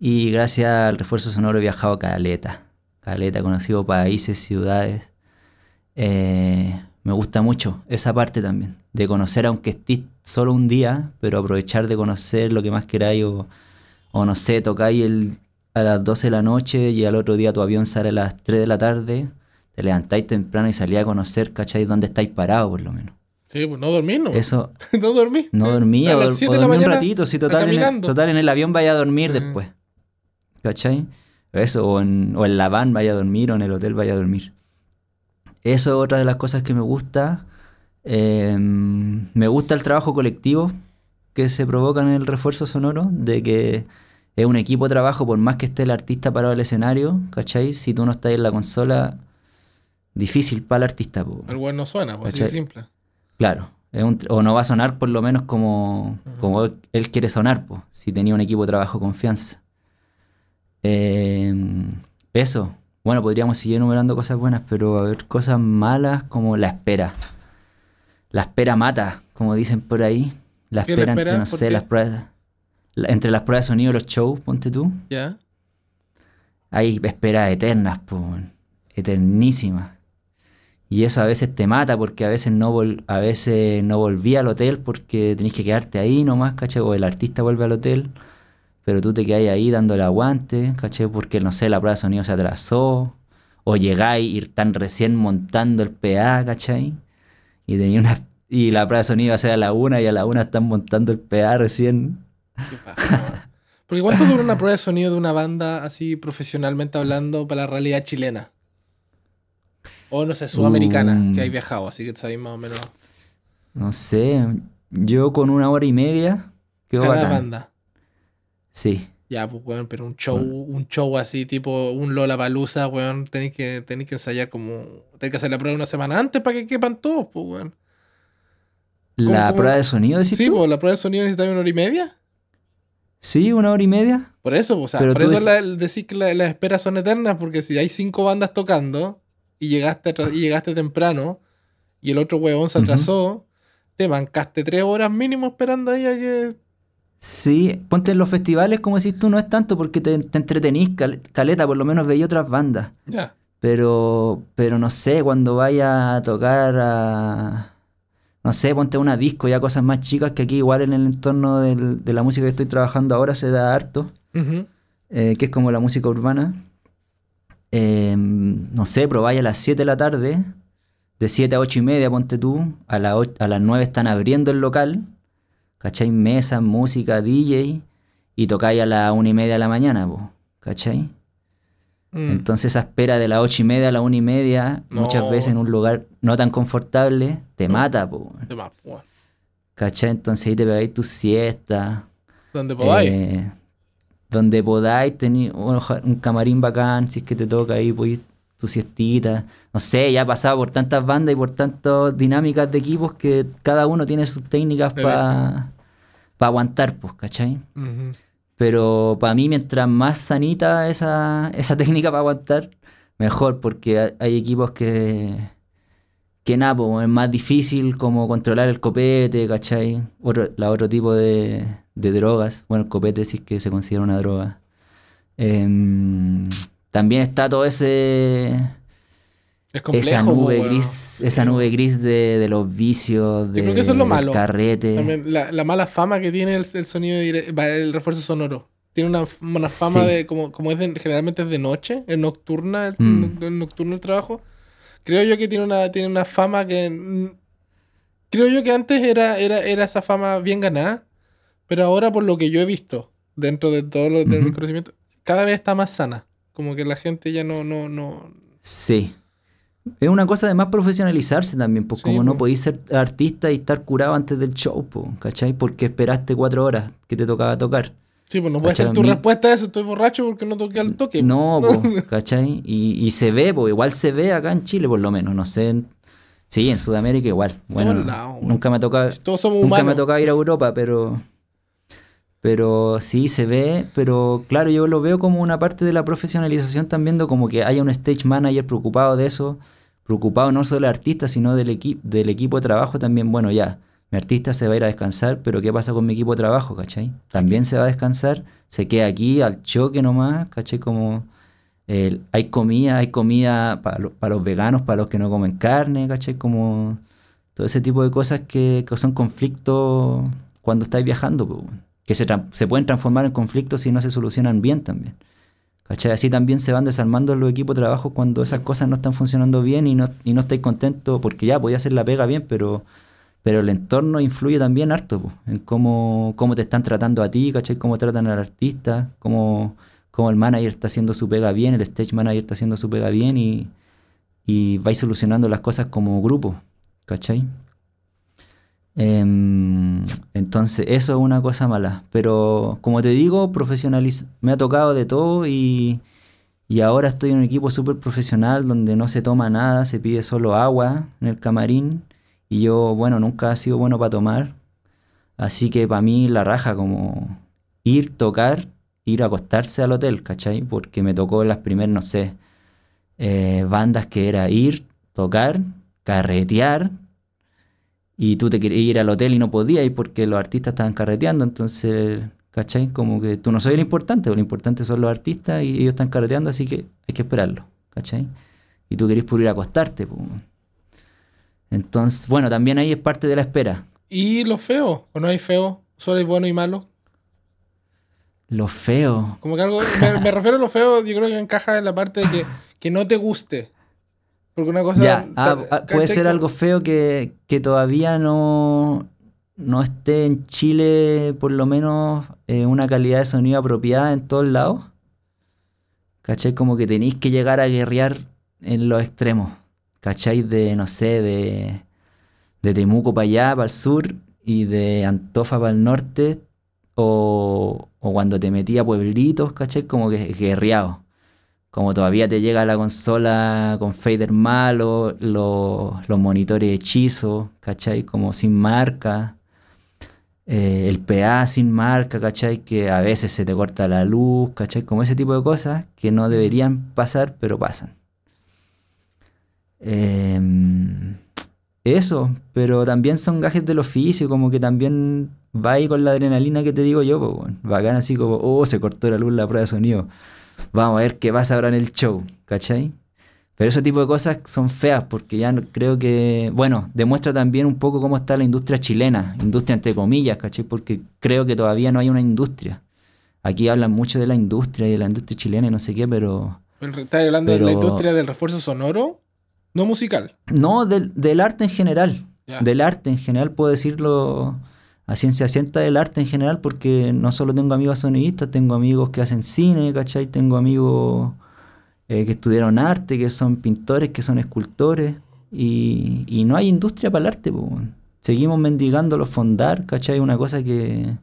[SPEAKER 2] Y gracias al refuerzo sonoro he viajado a Caleta. Caleta, conocido países, ciudades. Eh, me gusta mucho esa parte también, de conocer aunque estés solo un día, pero aprovechar de conocer lo que más queráis o, no sé, tocáis a las 12 de la noche y al otro día tu avión sale a las 3 de la tarde, te levantáis temprano y salís a conocer, ¿cachai? ¿Dónde estáis parados por lo menos?
[SPEAKER 1] Sí, pues no dormir, ¿no?
[SPEAKER 2] Eso,
[SPEAKER 1] no dormí.
[SPEAKER 2] no dormí,
[SPEAKER 1] A
[SPEAKER 2] o,
[SPEAKER 1] las
[SPEAKER 2] o
[SPEAKER 1] 7 de la
[SPEAKER 2] dormí un ratito, si total en, el, total en el avión vaya a dormir
[SPEAKER 1] Sí.
[SPEAKER 2] después. ¿Cachai? Eso, o en, o en la van vaya a dormir, o en el hotel vaya a dormir. Eso es otra de las cosas que me gusta. Eh, me gusta el trabajo colectivo que se provoca en el refuerzo sonoro, de que es un equipo de trabajo, por más que esté el artista parado en el escenario, ¿cachai? Si tú no estás en la consola, difícil para el artista. po.
[SPEAKER 1] Weón no suena, pues así simple.
[SPEAKER 2] Claro, un o no va a sonar por lo menos como, como él, él quiere sonar, po, si tenía un equipo de trabajo confianza. Eh, eso, bueno, podríamos seguir enumerando cosas buenas, pero a ver, cosas malas como la espera. La espera mata, como dicen por ahí. La
[SPEAKER 1] ¿Qué la
[SPEAKER 2] espera entre, no
[SPEAKER 1] ¿Por
[SPEAKER 2] sé,
[SPEAKER 1] qué?
[SPEAKER 2] las pruebas. la- entre las pruebas de sonido y los shows, ponte tú.
[SPEAKER 1] ¿Ya?
[SPEAKER 2] Hay esperas eternas, po, eternísimas. Y eso a veces te mata porque a veces no a veces no volví al hotel porque tenés que quedarte ahí nomás, ¿cachai? O el artista vuelve al hotel, pero tú te quedas ahí dándole aguante, ¿cachai? Porque no sé, la prueba de sonido se atrasó, o llegáis y están recién montando el PA, ¿cachai? Y tenía una y la prueba de sonido va a ser a la una y a la una están montando el PA recién.
[SPEAKER 1] Porque ¿cuánto dura una prueba de sonido de una banda así profesionalmente hablando para la realidad chilena? O no sé, sudamericana,
[SPEAKER 2] Um.
[SPEAKER 1] que hay viajado, así que sabéis más o menos
[SPEAKER 2] No sé, yo con una hora y media quedó
[SPEAKER 1] cada
[SPEAKER 2] bacán.
[SPEAKER 1] banda.
[SPEAKER 2] Sí.
[SPEAKER 1] Ya, pues, weón, pero un show, un show así, tipo un Lola Palusa, weón, tenéis que, tenéis que ensayar como. Tenéis que hacer la prueba una semana antes para que quepan todos, pues, weón.
[SPEAKER 2] La
[SPEAKER 1] cómo?
[SPEAKER 2] prueba de sonido, decís
[SPEAKER 1] Sí,
[SPEAKER 2] tú?
[SPEAKER 1] pues, la prueba de sonido necesitáis una hora y media.
[SPEAKER 2] Sí, una hora y media.
[SPEAKER 1] Por eso, o sea,
[SPEAKER 2] Pero
[SPEAKER 1] por eso
[SPEAKER 2] dec-
[SPEAKER 1] la- el decir que la- las esperas son eternas, porque si hay cinco bandas tocando y llegaste, y llegaste temprano y el otro huevón se atrasó, te bancaste tres horas mínimo esperando ahí a que.
[SPEAKER 2] Sí, ponte en los festivales, como decís tú, no es tanto porque te, te entretenís, cal- caleta, por lo menos veía otras bandas.
[SPEAKER 1] Ya.
[SPEAKER 2] Pero, pero no sé, cuando vaya a tocar a. No sé, ponte a una disco, ya cosas más chicas que aquí, igual en el entorno del- de la música que estoy trabajando ahora se da harto. Eh, que es como la música urbana. Eh, no sé, probáis a las 7 de la tarde, de 7 a 8 y media, ponte tú, a, la och- a las 9 están abriendo el local, ¿cachai? Mesas, música, DJ, y tocáis a las 1 y media de la mañana, po, ¿cachai?
[SPEAKER 1] Mm.
[SPEAKER 2] Entonces esa espera de las 8 y media a la 1 y media, muchas
[SPEAKER 1] No.
[SPEAKER 2] veces en un lugar no tan confortable, te
[SPEAKER 1] No.
[SPEAKER 2] mata, po,
[SPEAKER 1] más, weón.
[SPEAKER 2] ¿cachai? Entonces ahí te pegáis tu siesta.
[SPEAKER 1] Donde podáis.
[SPEAKER 2] Eh, donde podáis tener un, camarín bacán, si es que te toca ahí, pues tu siestita. No sé, ya pasado por tantas bandas y por tantas dinámicas de equipos que cada uno tiene sus técnicas para aguantar, pues, ¿cachai? Pero para mí, mientras más sanita esa, esa técnica para aguantar, mejor, porque ha- hay equipos que, que nada, pues, es más difícil como controlar el copete, ¿cachai? Otro, la otro tipo de, de drogas. Bueno, el copete sí es que se considera una droga. Em, también está todo ese
[SPEAKER 1] Es complejo,
[SPEAKER 2] esa nube gris,
[SPEAKER 1] Sí,
[SPEAKER 2] esa nube gris de, de los vicios, de,
[SPEAKER 1] creo que eso es lo malo.
[SPEAKER 2] carrete.
[SPEAKER 1] La, la mala fama que tiene el, el sonido, el refuerzo sonoro. Tiene una, una fama
[SPEAKER 2] Sí.
[SPEAKER 1] de, como, como es de- generalmente es de noche, es nocturna, el,
[SPEAKER 2] Mm.
[SPEAKER 1] el nocturno el trabajo. Creo yo que tiene una, tiene una fama que... mm, Creo yo que antes era, era, era esa fama bien ganada, pero ahora por lo que yo he visto, dentro de todo lo de mi
[SPEAKER 2] Ujú.
[SPEAKER 1] conocimiento, cada vez está más sana. Como que la gente ya no, no, no...
[SPEAKER 2] Sí. Es una cosa de más profesionalizarse también, pues
[SPEAKER 1] Sí,
[SPEAKER 2] como no
[SPEAKER 1] po.
[SPEAKER 2] podéis ser artista y estar curado antes del show, po, ¿cachai? Porque esperaste cuatro horas que te tocaba tocar.
[SPEAKER 1] Sí, pues no puede ser tu respuesta a eso, estoy borracho porque no toqué al toque.
[SPEAKER 2] No, ¿cachai? Y, y se ve, pues igual se ve acá en Chile por lo menos, no sé. en- Sí, en Sudamérica igual. Bueno, nunca me ha tocado,
[SPEAKER 1] Si Todos somos
[SPEAKER 2] nunca me tocado ir a Europa, pero Pero sí se ve, pero claro, yo lo veo como una parte de la profesionalización también, de como que haya un stage manager preocupado de eso, preocupado no solo del artista, sino del, equi del equipo de trabajo también. Bueno, ya, artista se va a ir a descansar, pero ¿qué pasa con mi equipo de trabajo, cachai? También se va a descansar, se queda aquí al choque nomás, cachai, como hay comida, hay comida para, los veganos, para los que no comen carne, ¿cachai? Como todo ese tipo de cosas que, son conflictos cuando estáis viajando, que se, se, pueden transformar en conflictos si no se solucionan bien también. ¿Cachai? Así también se van desarmando los equipos de trabajo cuando esas cosas no están funcionando bien y no, y no estáis contentos porque ya podía hacer la pega bien, pero, pero el entorno influye también harto en cómo, cómo te están tratando a ti, ¿cachai? Cómo tratan al artista, cómo como el manager está haciendo su pega bien, el stage manager está haciendo su pega bien y, y vais solucionando las cosas como grupo, ¿cachai? Em, entonces, eso es una cosa mala. Pero como te digo, profesionaliz me ha tocado de todo y, y ahora estoy en un equipo súper profesional donde no se toma nada, se pide solo agua en el camarín. Y yo, bueno, nunca he sido bueno para tomar. Así que para mí la raja como ir, tocar ir a acostarse al hotel, ¿cachai? Porque me tocó las primeras, no sé, eh, bandas que era ir, tocar, carretear, y tú te querías ir al hotel y no podías ir porque los artistas estaban carreteando, entonces, ¿cachai? Como que tú no soy el importante, lo importante son los artistas y ellos están carreteando, así que hay que esperarlo, ¿cachai? Y tú querés por ir a acostarte, pues. Entonces, bueno, también ahí es parte de la espera.
[SPEAKER 1] ¿Y lo feo? ¿O no hay feo? ¿Solo hay bueno y malo?
[SPEAKER 2] Lo feo.
[SPEAKER 1] Como que algo. Me, refiero a lo feo, yo creo que encaja en la parte de que, que no te guste. Porque una cosa.
[SPEAKER 2] Ya, ah, ah, puede ser algo feo que, que, todavía no, no esté en Chile, por lo menos, eh, una calidad de sonido apropiada en todos lados. ¿Cachai? Como que tenéis que llegar a guerrear en los extremos. ¿Cachai? De, no sé, de, de Temuco para allá, para el sur, y de Antofa para el norte, o, cuando te metía pueblitos, ¿cachai? Como que guerreado. Como todavía te llega la consola con fader malo, los monitores hechizos, ¿cachai? Como sin marca. Eh, el PA sin marca, ¿cachai? Que a veces se te corta la luz, ¿cachai? Como ese tipo de cosas que no deberían pasar, pero pasan. Em, eso, pero también son gajes del oficio, como que también va ahí con la adrenalina que te digo yo, pues, bacán así como, oh, se cortó la luz la prueba de sonido. Vamos a ver qué pasa ahora en el show, ¿cachai? Pero ese tipo de cosas son feas porque ya creo que, bueno, demuestra también un poco cómo está la industria chilena, industria entre comillas, ¿cachai? Porque creo que todavía no hay una industria. Aquí hablan mucho de la industria y de la industria chilena y no sé qué, pero...
[SPEAKER 1] ¿Estás hablando de la industria del refuerzo sonoro? No musical.
[SPEAKER 2] No, del, del arte en general. Del arte en general, puedo decirlo a ciencia cierta del arte en general, porque no solo tengo amigos sonidistas, tengo amigos que hacen cine, ¿cachai? Tengo amigos eh, que estudiaron arte, que son pintores, que son escultores, y, no hay industria para el arte, pues. Seguimos mendigando los fondar, ¿cachai? Una cosa que,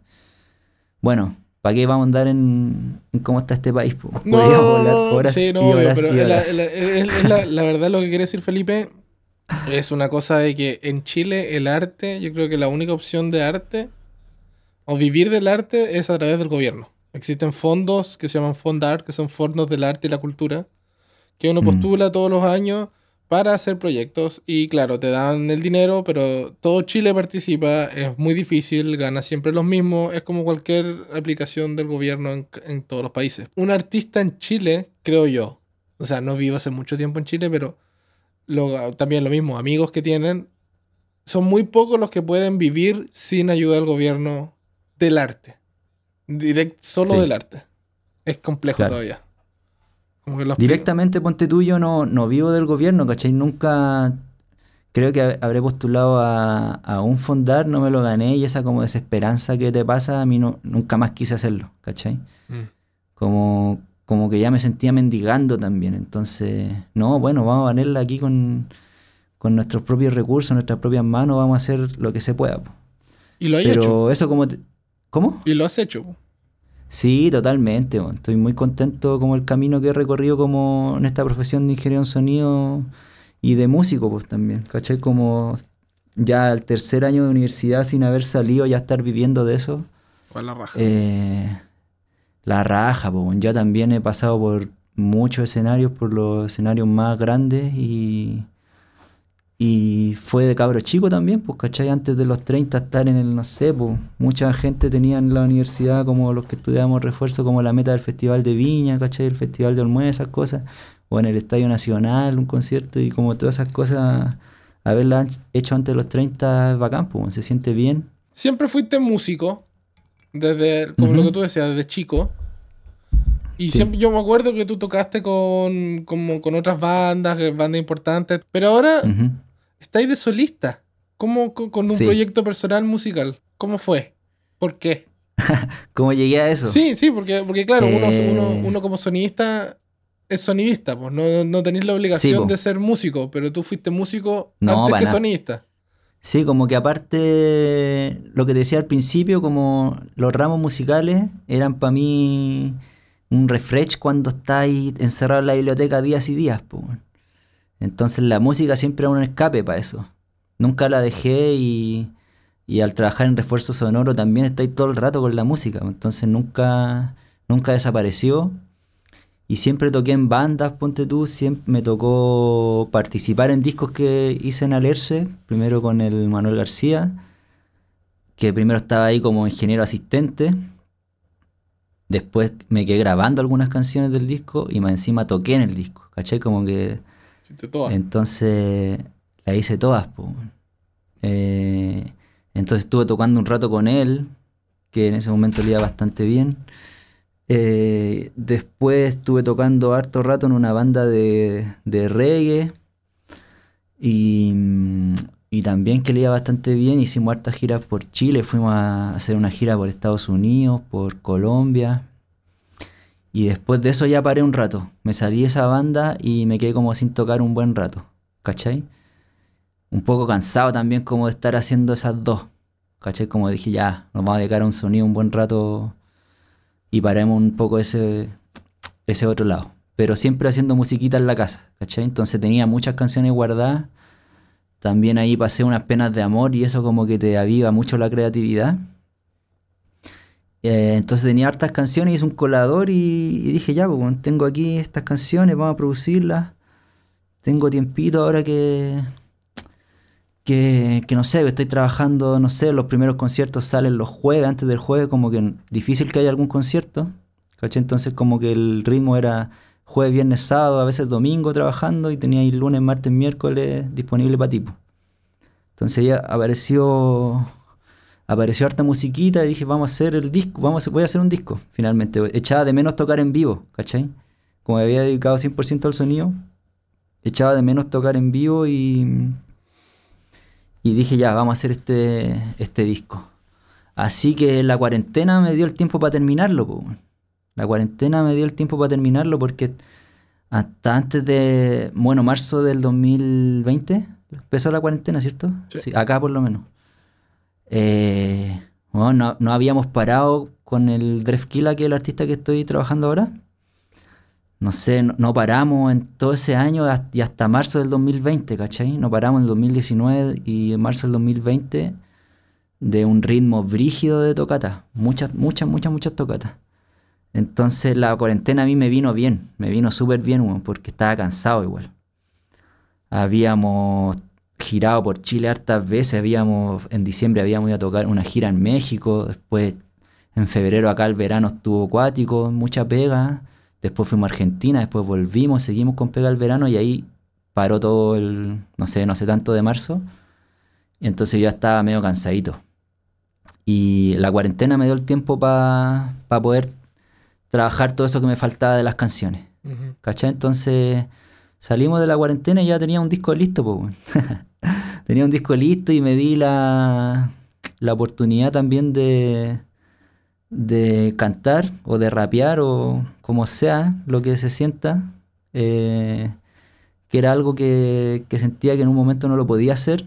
[SPEAKER 2] bueno, ¿para qué vamos a andar en, cómo está este país?
[SPEAKER 1] No, horas sí, no, pero La, la verdad lo que quiere decir Felipe es una cosa de que en Chile el arte, yo creo que la única opción de arte o vivir del arte es a través del gobierno. Existen fondos que se llaman Fondar, que son fondos del arte y la cultura, que uno mm. postula todos los años para hacer proyectos y claro, te dan el dinero, pero todo Chile participa, es muy difícil, gana siempre los mismos, es como cualquier aplicación del gobierno en, en todos los países. Un artista en Chile, creo yo, o sea, no vivo hace mucho tiempo en Chile, pero también lo mismo, amigos que tienen, son muy pocos los que pueden vivir sin ayuda del gobierno del arte. Direct, solo del arte. Es complejo todavía.
[SPEAKER 2] Directamente, ponte tuyo, no, no vivo del gobierno, ¿cachai? Nunca creo que habré postulado a, un fondar, no me lo gané y esa como desesperanza que te pasa, a mí no, nunca más quise hacerlo, ¿cachai? Mm. Como, como que ya me sentía mendigando también. Entonces, no, bueno, vamos a ponerla aquí con, nuestros propios recursos, nuestras propias manos, vamos a hacer lo que se pueda.
[SPEAKER 1] Y lo
[SPEAKER 2] has
[SPEAKER 1] Pero
[SPEAKER 2] eso como... ¿Cómo?
[SPEAKER 1] Y lo has hecho.
[SPEAKER 2] Sí, totalmente. Estoy muy contento como el camino que he recorrido como en esta profesión de ingeniero en sonido y de músico pues también. ¿Cachai? Como ya el tercer año de universidad sin haber salido, ya estar viviendo de eso.
[SPEAKER 1] ¿Cuál la raja?
[SPEAKER 2] Eh, la raja, po. yo también he pasado por muchos escenarios, por los escenarios más grandes y, y fue de cabro chico también, pues, ¿cachai? Antes de los 30 estar en el, no sé, pues, mucha gente tenía en la universidad, como los que estudiábamos refuerzo, como la meta del Festival de Viña, ¿cachai? El Festival de Olmué, esas cosas, o en el Estadio Nacional, un concierto, y como todas esas cosas, haberlas hecho antes de los 30 es bacán, pues, se siente bien.
[SPEAKER 1] Siempre fuiste músico, desde, como lo que tú decías, desde chico. Y
[SPEAKER 2] Sí.
[SPEAKER 1] siempre yo me acuerdo que tú tocaste con, como con otras bandas, bandas importantes, pero ahora. Estáis de solista, como con, con un
[SPEAKER 2] Sí.
[SPEAKER 1] proyecto personal musical. ¿Cómo fue? ¿Por qué?
[SPEAKER 2] ¿Cómo llegué a eso?
[SPEAKER 1] Sí, sí, porque, porque claro, uno,
[SPEAKER 2] Eh.
[SPEAKER 1] uno, uno como sonidista es sonidista, pues no, no tenéis la obligación
[SPEAKER 2] Sí,
[SPEAKER 1] de ser músico, pero tú fuiste músico
[SPEAKER 2] No,
[SPEAKER 1] antes que
[SPEAKER 2] nada.
[SPEAKER 1] sonidista.
[SPEAKER 2] Sí, como que aparte, lo que decía al principio, como los ramos musicales eran para mí un refresh cuando estáis encerrado en la biblioteca días y días. weón. Entonces la música siempre era un escape para eso. Nunca la dejé y, y al trabajar en refuerzo sonoro también estáis todo el rato con la música. Entonces nunca, nunca desapareció. Y siempre toqué en bandas, ponte tú, siempre me tocó participar en discos que hice en Alerce, primero con el Manuel García, que primero estaba ahí como ingeniero asistente, después me quedé grabando algunas canciones del disco y más encima toqué en el disco, ¿cachai? Como que Entonces la hice todas. Eh, entonces estuve tocando un rato con él, que en ese momento le iba bastante bien. Eh, después estuve tocando harto rato en una banda de, de reggae. Y, y también que le iba bastante bien. Hicimos hartas giras por Chile. Fuimos a hacer una gira por Estados Unidos, por Colombia. Y después de eso ya paré un rato. Me salí de esa banda y me quedé como sin tocar un buen rato. ¿Cachai? Un poco cansado también como de estar haciendo esas dos. ¿Cachai? Como dije, ya, nos vamos a dedicar a un sonido un buen rato y paremos un poco ese, ese otro lado. Pero siempre haciendo musiquita en la casa, ¿cachai? Entonces tenía muchas canciones guardadas. También ahí pasé unas penas de amor y eso como que te aviva mucho la creatividad. Eh, entonces tenía hartas canciones, hice un colador y, dije, ya, pues tengo aquí estas canciones, vamos a producirlas. Tengo tiempito ahora que, que, no sé, estoy trabajando, no sé, los primeros conciertos salen los jueves, antes del jueves, como que difícil que haya algún concierto. Entonces como que el ritmo era jueves, viernes, sábado, a veces domingo trabajando y tenía ahí lunes, martes, miércoles disponible para tipo. Entonces ya apareció apareció harta musiquita y dije, vamos a hacer el disco, vamos a- voy a hacer un disco, finalmente. Echaba de menos tocar en vivo, ¿cachai? Como me había dedicado 100% al sonido, echaba de menos tocar en vivo y, y dije, ya, vamos a hacer este, este disco. Así que la cuarentena me dio el tiempo para terminarlo, po. La cuarentena me dio el tiempo para terminarlo porque hasta antes de, bueno, marzo del 2020 empezó la cuarentena, ¿cierto?
[SPEAKER 1] Sí.
[SPEAKER 2] acá por lo menos. Eh, bueno, no, no habíamos parado con el Drefkila, que es el artista que estoy trabajando ahora. No sé, no, no paramos en todo ese año y hasta marzo del 2020, ¿cachai? No paramos en el 2019 y en marzo del 2020 de un ritmo brígido de tocata. Muchas, muchas, muchas, muchas tocatas. Entonces la cuarentena a mí me vino bien, me vino súper bien, porque estaba cansado igual. Habíamos girado por Chile hartas veces, habíamos, en diciembre habíamos ido a tocar una gira en México, después en febrero acá el verano estuvo acuático, mucha pega, después fuimos a Argentina, después volvimos, seguimos con pega el verano y ahí paró todo el, no sé, no sé tanto de marzo, y entonces yo estaba medio cansadito. Y la cuarentena me dio el tiempo para poder trabajar todo eso que me faltaba de las canciones. ¿Cachai? Entonces salimos de la cuarentena y ya tenía un disco listo, weón. tenía un disco listo y me di la, la oportunidad también de, de cantar o de rapear o como sea, lo que se sienta. eh, que era algo que, que sentía que en un momento no lo podía hacer,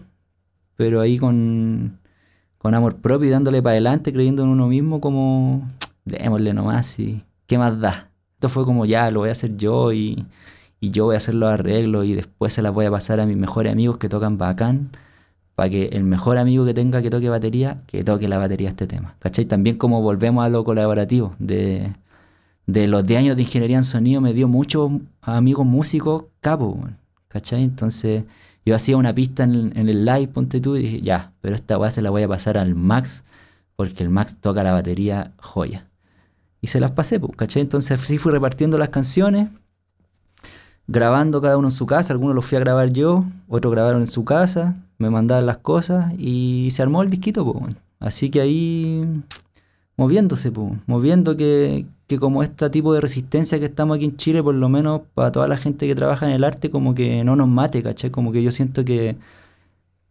[SPEAKER 2] pero ahí con, con amor propio y dándole para adelante, creyendo en uno mismo, como démosle nomás y qué más da. Esto fue como ya, lo voy a hacer yo y, y yo voy a hacer los arreglos y después se las voy a pasar a mis mejores amigos que tocan bacán, para que el mejor amigo que tenga que toque batería, que toque la batería este tema. ¿Cachai? También como volvemos a lo colaborativo, de, de los 10 años de ingeniería en sonido me dio muchos amigos músicos capos, ¿cachai? Entonces yo hacía una pista en, el live, ponte tú, y dije, ya, pero esta weá se la voy a pasar al Max, porque el Max toca la batería joya. Y se las pasé, pues, ¿cachai? Entonces sí fui repartiendo las canciones, grabando cada uno en su casa, algunos los fui a grabar yo, otros grabaron en su casa, me mandaban las cosas y se armó el disquito, pues. Así que ahí moviéndose, pues, moviendo que, como este tipo de resistencia que estamos aquí en Chile, por lo menos para toda la gente que trabaja en el arte, como que no nos mate, ¿cachai? Como que yo siento que,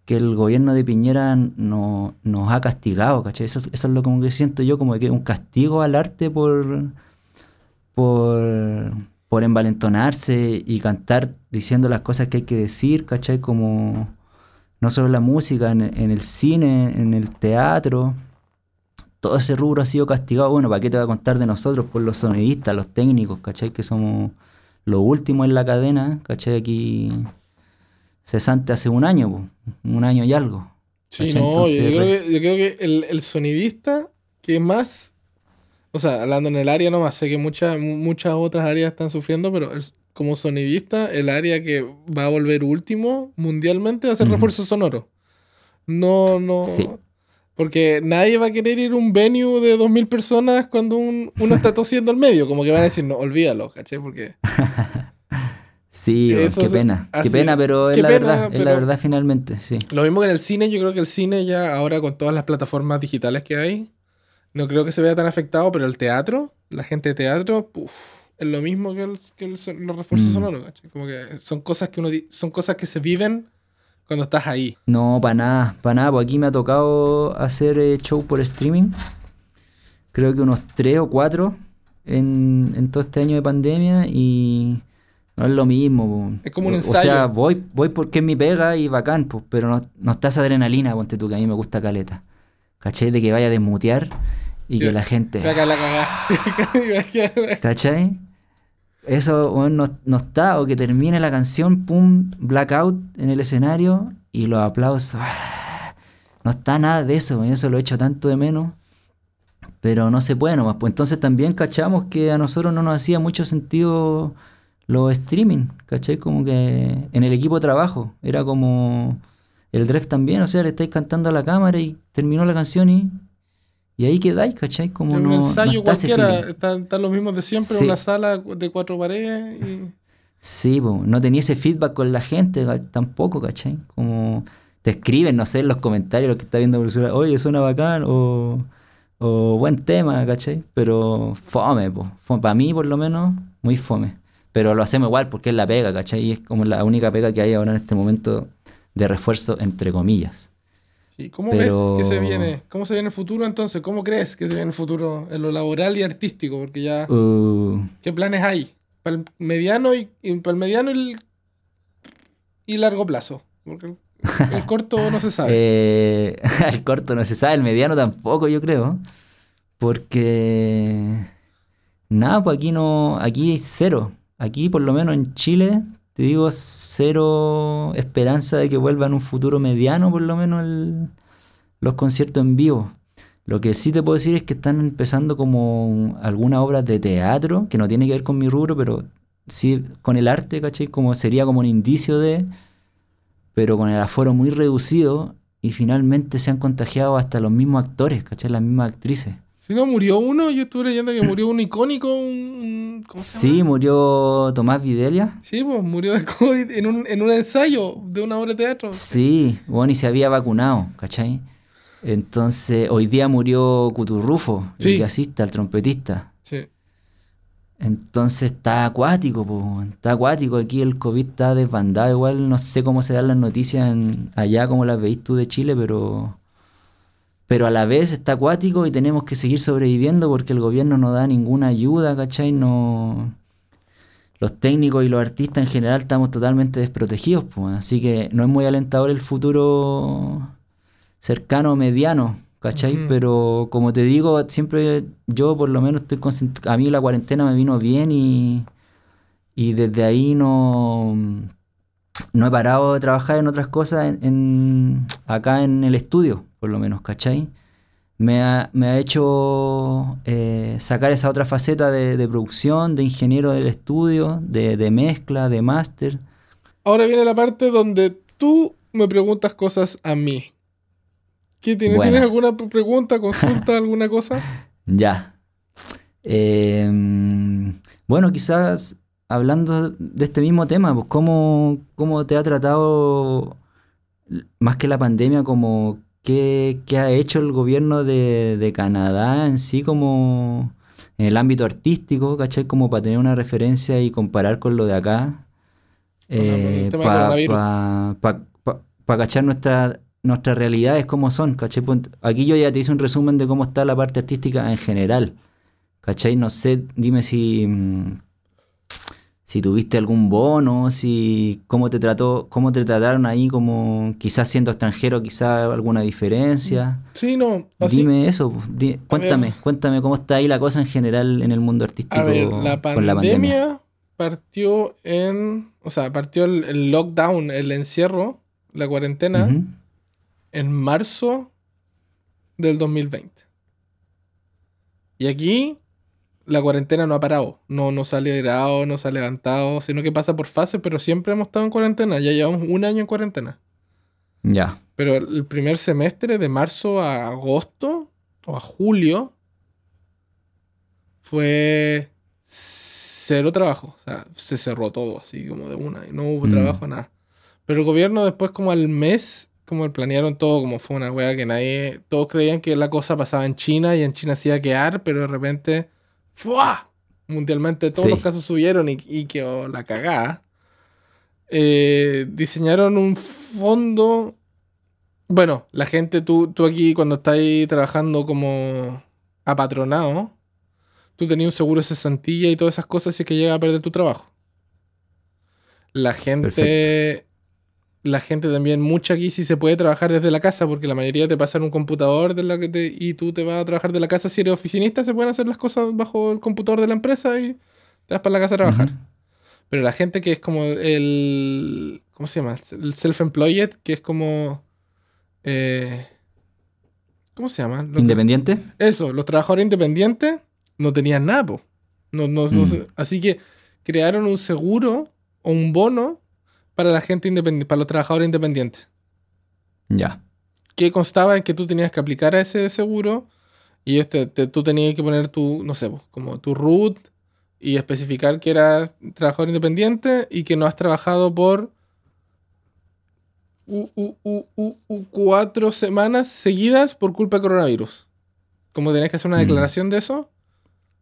[SPEAKER 2] que el gobierno de Piñera no, nos ha castigado, ¿cachai? Eso, eso es lo como que siento yo, como que un castigo al arte por, por, por envalentonarse y cantar diciendo las cosas que hay que decir, ¿cachai? Como no solo la música, en, en el cine, en el teatro, todo ese rubro ha sido castigado. Bueno, ¿para qué te voy a contar de nosotros? Por los sonidistas, los técnicos, ¿cachai? Que somos lo último en la cadena, ¿cachai? Aquí cesante hace un año, un año y algo.
[SPEAKER 1] Sí, no, yo, creo que, yo, creo que, el, el, sonidista que más, o sea, hablando en el área nomás, sé que muchas, muchas otras áreas están sufriendo, pero el, como sonidista, el área que va a volver último mundialmente va a ser -huh. refuerzo sonoro. No, no.
[SPEAKER 2] Sí.
[SPEAKER 1] Porque nadie va a querer ir a un venue de 2.000 personas cuando un, uno está tosiendo al medio. Como que van a decir, no, olvídalo, ¿caché? Porque...
[SPEAKER 2] sí, Eso qué pena. Qué pena, pero es la pena, verdad. Pero es la verdad finalmente, sí.
[SPEAKER 1] Lo mismo que en el cine. Yo creo que el cine ya ahora con todas las plataformas digitales que hay, no creo que se vea tan afectado, pero el teatro, la gente de teatro, puf, es lo mismo que, el, que el, los refuerzos mm. sonoros, ¿caché? Como que son cosas que uno... Son cosas que se viven cuando estás ahí.
[SPEAKER 2] No, para nada, para nada, pues aquí me ha tocado hacer eh, show por streaming. Creo que unos tres o cuatro en, en, todo este año de pandemia y no es lo mismo.
[SPEAKER 1] Es como un ensayo.
[SPEAKER 2] O sea, voy, voy porque es mi pega y bacán, pues, pero no, no está esa adrenalina, ponte tú, que a mí me gusta caleta. ¿Cachai? De que vaya a desmutear y que la gente... ¿Cachai? Eso bueno, no, no, está, o que termine la canción, pum, blackout en el escenario y los aplausos. No está nada de eso, eso lo he hecho tanto de menos. Pero no se puede nomás. Pues entonces también cachamos que a nosotros no nos hacía mucho sentido los streaming, ¿cachai? Como que en el equipo de trabajo era como el Dref también, o sea, le estáis cantando a la cámara y terminó la canción y y ahí quedáis, ¿cachai? Como
[SPEAKER 1] en
[SPEAKER 2] no,
[SPEAKER 1] un ensayo
[SPEAKER 2] no
[SPEAKER 1] cualquiera, están, los mismos de siempre, sí. una sala de cuatro paredes. Y...
[SPEAKER 2] Sí, po, no tenía ese feedback con la gente tampoco, ¿cachai? Como te escriben, no sé, en los comentarios, lo que está viendo profesora, oye, suena bacán, o, o buen tema, ¿cachai? Pero fome, po. fome, para mí por lo menos, muy fome. Pero lo hacemos igual porque es la pega, ¿cachai? Y es como la única pega que hay ahora en este momento de refuerzo, entre comillas.
[SPEAKER 1] ¿Y cómo Pero... ves que se viene? ¿Cómo se viene el futuro entonces? ¿Cómo crees que se viene el futuro en lo laboral y artístico? Porque ya.
[SPEAKER 2] Uh...
[SPEAKER 1] ¿Qué planes hay? Para el mediano y, y para el mediano y, y largo plazo. Porque el, el corto no se sabe.
[SPEAKER 2] eh, el corto no se sabe, el mediano tampoco, yo creo. Porque. Nada, pues aquí no. Aquí hay cero. Aquí, por lo menos en Chile, te digo, cero esperanza de que vuelva en un futuro mediano, por lo menos, los conciertos en vivo. Lo que sí te puedo decir es que están empezando como algunas obras de teatro, que no tiene que ver con mi rubro, pero sí con el arte, ¿cachai? Como sería como un indicio de, pero con el aforo muy reducido y finalmente se han contagiado hasta los mismos actores, ¿cachai? Las mismas actrices.
[SPEAKER 1] Si no, murió uno, yo estuve leyendo que murió un icónico, un...
[SPEAKER 2] ¿cómo se sí, murió Tomás Videlia.
[SPEAKER 1] Sí, pues murió de COVID en un, en un ensayo de una obra de teatro.
[SPEAKER 2] Sí, bueno, y se había vacunado, ¿cachai? Entonces, hoy día murió Cuturrufo,
[SPEAKER 1] Sí.
[SPEAKER 2] el jazzista, el trompetista.
[SPEAKER 1] Sí.
[SPEAKER 2] Entonces está acuático, po, está acuático. Aquí el COVID está desbandado. Igual no sé cómo se dan las noticias en- allá, como las veis tú de Chile, pero pero a la vez está acuático y tenemos que seguir sobreviviendo porque el gobierno no da ninguna ayuda, ¿cachai? No... Los técnicos y los artistas en general estamos totalmente desprotegidos, pues, así que no es muy alentador el futuro cercano o mediano, ¿cachai? Pero como te digo, siempre yo por lo menos estoy concentrado, a mí la cuarentena me vino bien y, y desde ahí no, no he parado de trabajar en otras cosas en, en- acá en el estudio, por lo menos, ¿cachai? Me ha, me ha hecho eh, sacar esa otra faceta de, de producción, de ingeniero del estudio, de, de mezcla, de máster.
[SPEAKER 1] Ahora viene la parte donde tú me preguntas cosas a mí. ¿Qué tienes?
[SPEAKER 2] Buena.
[SPEAKER 1] ¿Tienes alguna pregunta, consulta, alguna cosa?
[SPEAKER 2] Ya. Eh, bueno, quizás hablando de este mismo tema, pues cómo, cómo te ha tratado, más que la pandemia, como qué, qué ha hecho el gobierno de, de Canadá en sí, como en el ámbito artístico, ¿cachai? Como para tener una referencia y comparar con lo de acá. Eh,
[SPEAKER 1] tema del
[SPEAKER 2] para
[SPEAKER 1] coronavirus.
[SPEAKER 2] cachar nuestra, nuestras realidades como son, ¿cachai? Pon- Aquí yo ya te hice un resumen de cómo está la parte artística en general, ¿cachai? No sé, dime si, mm, si tuviste algún bono, si cómo te trató, cómo te trataron ahí, como quizás siendo extranjero, quizás alguna diferencia.
[SPEAKER 1] Sí, no. Así,
[SPEAKER 2] Dime eso, di- cuéntame,
[SPEAKER 1] ver.
[SPEAKER 2] cuéntame cómo está ahí la cosa en general en el mundo artístico
[SPEAKER 1] a ver, la
[SPEAKER 2] con la pandemia.
[SPEAKER 1] pandemia partió en. O sea, partió el, el lockdown, el encierro, la cuarentena, en marzo del 2020. Y aquí la cuarentena no ha parado. No, no se ha liberado, no se ha levantado, sino que pasa por fases, pero siempre hemos estado en cuarentena. Ya llevamos un año en cuarentena.
[SPEAKER 2] Ya,
[SPEAKER 1] Pero el primer semestre, de marzo a agosto o a julio, fue cero trabajo. O sea, se cerró todo así como de una y no hubo
[SPEAKER 2] Mm.
[SPEAKER 1] trabajo, nada. Pero el gobierno después como al mes, como planearon todo, como fue una wea que nadie, todos creían que la cosa pasaba en China y en China se iba a quedar, pero de repente, ¡fua! Mundialmente todos
[SPEAKER 2] Sí.
[SPEAKER 1] los casos subieron y, y quedó la cagada. Eh, diseñaron un fondo bueno, la gente, tú, tú aquí cuando estás ahí trabajando como apatronado, tú tenías un seguro de cesantilla y todas esas cosas si es que llega a perder tu trabajo. La gente,
[SPEAKER 2] Perfecto.
[SPEAKER 1] La gente también, mucha aquí sí se puede trabajar desde la casa porque la mayoría te pasan un computador de la que te- y tú te vas a trabajar de la casa. Si eres oficinista, se pueden hacer las cosas bajo el computador de la empresa y te vas para la casa a trabajar. Pero la gente que es como el. ¿Cómo se llama? El self-employed, que es como. eh, ¿Cómo se llama?
[SPEAKER 2] ¿Independiente?
[SPEAKER 1] Eso, los trabajadores independientes no tenían nada, po. No, no- no
[SPEAKER 2] Mm.
[SPEAKER 1] se- así que crearon un seguro o un bono para la gente independiente, para los trabajadores independientes.
[SPEAKER 2] Ya.
[SPEAKER 1] Que constaba en que tú tenías que aplicar a ese seguro y este, te- tú tenías que poner tu, no sé, po, como tu root y especificar que eras trabajador independiente y que no has trabajado por u- u- u- u- u- cuatro semanas seguidas por culpa de coronavirus. Como tenés que hacer una
[SPEAKER 2] Mm.
[SPEAKER 1] declaración de eso,